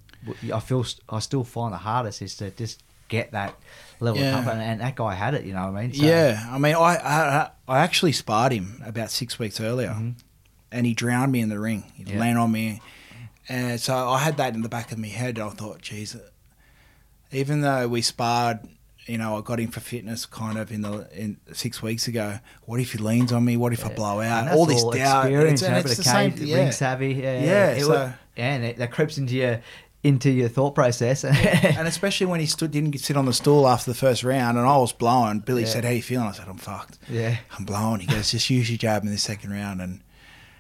I feel. I still find the hardest is to just get that level Yeah. of comfort, and, and that guy had it. You know what I mean? So- Yeah, I mean, I, I I actually sparred him about six weeks earlier, Mhm. and he drowned me in the ring. He Yeah. landed on me, and so I had that in the back of my head. I thought, geez, even though we sparred, you know, I got him for fitness kind of in the in six weeks ago. What if he leans on me? What if I blow out? All this doubt. experience, It's, and it's the same. Yeah, ring savvy. Yeah, Yeah, it so- yeah, and it, that creeps into your into your thought process. and especially when he stood didn't sit on the stool after the first round, and I was blowing. Billy Yeah. said, "How you feeling?" I said, "I'm fucked." yeah, I'm blowing. He goes, just use your jab in the second round. And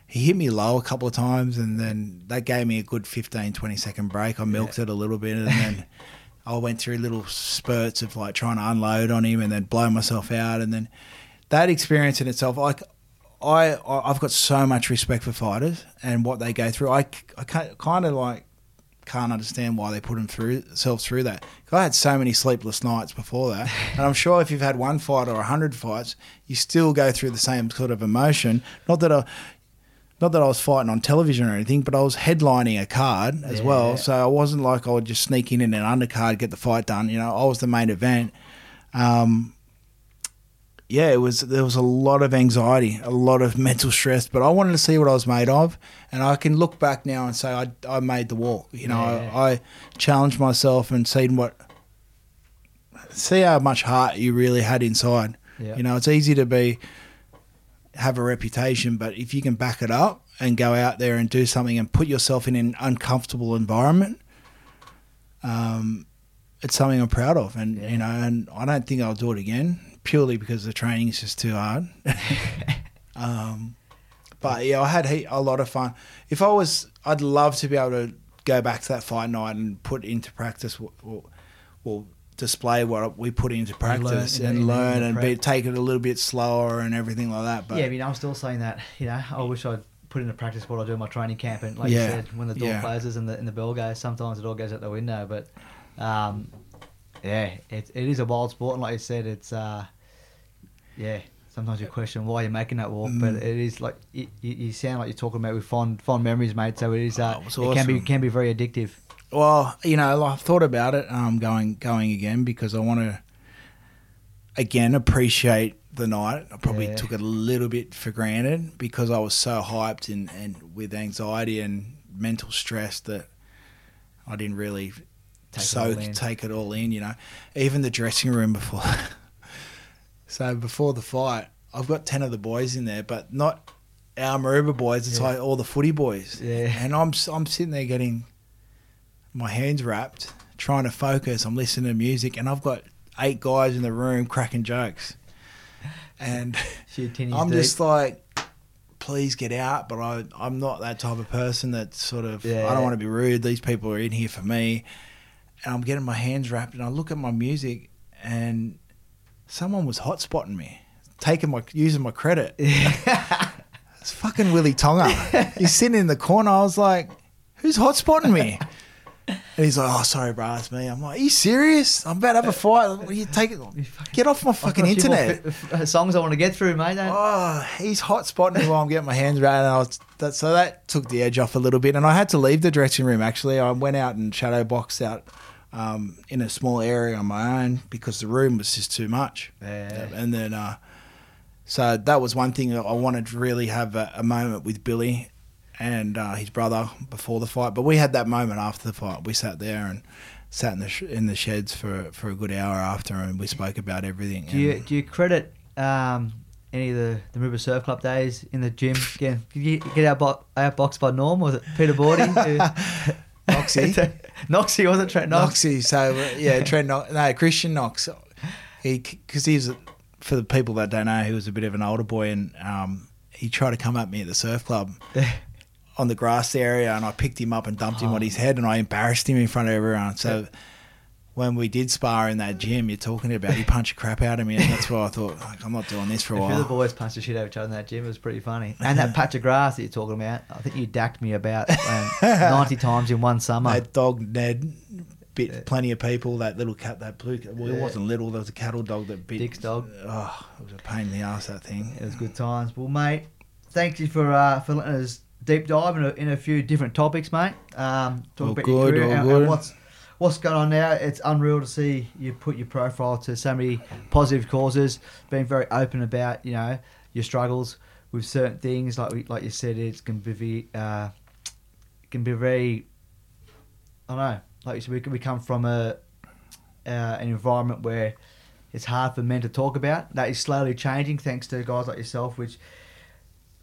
he hit me low a couple of times, and then that gave me a good 15, 20 second break. I milked it a little bit, and then I went through little spurts of like trying to unload on him and then blow myself out. And then that experience in itself, like, I, I've got so much respect for fighters and what they go through. I, I kind of like can't understand why they put them through themselves through that. 'Cause I had so many sleepless nights before that, and I'm sure if you've had one fight or a hundred fights, you still go through the same sort of emotion. Not that I, not that I was fighting on television or anything, but I was headlining a card as Yeah. well, so I wasn't like I would just sneak in in an undercard, get the fight done. You know, I was the main event. Um, yeah, it was there was a lot of anxiety, a lot of mental stress, but I wanted to see what I was made of, and I can look back now and say I, I made the walk. You know, Yeah. I, I challenged myself and seen what see how much heart you really had inside. Yeah. You know, it's easy to be have a reputation, but if you can back it up and go out there and do something and put yourself in an uncomfortable environment, um, it's something I'm proud of. And Yeah. you know, and I don't think I'll do it again purely because the training is just too hard. um, but yeah, I had a lot of fun. If I was, I'd love to be able to go back to that fight night and put into practice, well, well display what we put into practice and learn and be, take it a little bit slower and everything like that. But yeah. I mean, I'm still saying that. You know, I wish I'd put into practice what I do in my training camp, and like Yeah. you said, when the door Yeah. closes and the and the bell goes, sometimes it all goes out the window. But um, yeah, it, it is a wild sport, and like you said, it's uh, yeah. Sometimes you question why you're making that walk, but Mm. it is like you, you sound like you're talking about with fond fond memories, mate. So it is uh, Oh, it it can be can be very addictive. Well, you know, I've thought about it, um, going going again because I want to again appreciate the night. I probably Yeah. took it a little bit for granted because I was so hyped and, and with anxiety and mental stress that I didn't really Take it take it all in. You know, even the dressing room before. so before the fight, I've got ten of the boys in there, but not our Maroubra boys. It's Yeah. like all the footy boys. Yeah. and I'm I'm sitting there getting my hands wrapped, trying to focus. I'm listening to music, and I've got eight guys in the room cracking jokes, and I'm deep. just like please get out. But I, I'm not that type of person that sort of, Yeah. I don't want to be rude. These people are in here for me. And I'm getting my hands wrapped and I look at my music and someone was hotspotting me, taking my, using my credit. It's fucking Willie Tonga. He's sitting in the corner. I was like, who's hotspotting me? And he's like, oh, sorry, bro, it's me. I'm like, are you serious? I'm about to have a fight. What are you taking? Get off my fucking I've got a few more internet. f- songs I want to get through, mate. Don't- Oh, he's hot spotting me while I'm getting my hands around. And I was, that, so that took the edge off a little bit. And I had to leave the dressing room, actually. I went out and shadow boxed out um, in a small area on my own because the room was just too much. Yeah. And then, uh, so that was one thing that I wanted to really have a, a moment with Billy and uh, his brother before the fight. But we had that moment after the fight. We sat there and sat in the sh- in the sheds for for a good hour after, and we spoke about everything. Do you do you credit um, any of the the River Surf Club days in the gym? Again, did you get out bo- outboxed by Norm? Was it Peter Bordy? Noxie. Noxie wasn't Trent Knox. Noxie. So uh, yeah, Trent Knox. No, Christian Knox. He because he's for the people that don't know, he was a bit of an older boy, and um, he tried to come at me at the surf club on the grass area, and I picked him up and dumped him on his head, and I embarrassed him in front of everyone. So. When we did spar in that gym, you're talking about, he punched crap out of me, and that's why I thought, like, I'm not doing this for a A of the boys punched the shit out of each other in that gym. It was pretty funny. And that patch of grass that you're talking about, I think you dacked me about um, 90 times in one summer. That dog Ned bit Yeah. plenty of people. That little cat, that blue, cat- well, it wasn't little. There was a cattle dog that bit Dick's dog. Oh, it was a pain in the ass. That thing. It was good times. Well, mate, thank you for uh, for letting us deep dive in a, in a few different topics, mate. Um, talk All about good, your career and, and what's what's going on now. It's unreal to see you put your profile to so many positive causes, being very open about you know your struggles with certain things. Like we, like you said, it's can be uh, can be very. I don't know. Like you said, we, we come from a uh, an environment where it's hard for men to talk about. That is slowly changing thanks to guys like yourself, which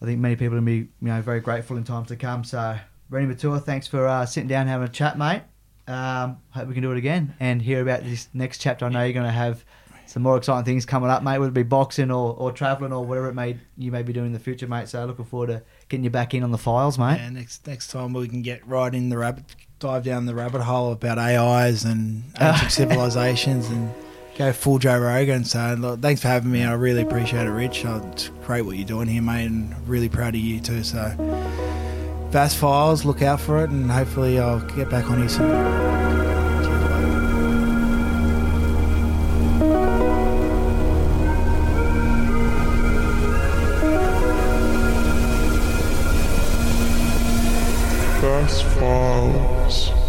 I think many people will be you know very grateful in times to come. So, Reni Maitua, thanks for uh, sitting down and having a chat, mate. Um, hope we can do it again and hear about this next chapter. I know you're going to have some more exciting things coming up, mate. Whether it be boxing or, or travelling or whatever it may you may be doing in the future, mate. So, looking forward to getting you back in on the files, mate. And next next time we can get right in the rabbit, dive down the rabbit hole about AIs and ancient civilizations and go full Joe Rogan. So look, thanks for having me. I really appreciate it, Rich. Oh, it's great what you're doing here, mate, and really proud of you too. So fast Files, look out for it, and hopefully I'll get back on here soon. Vast Files.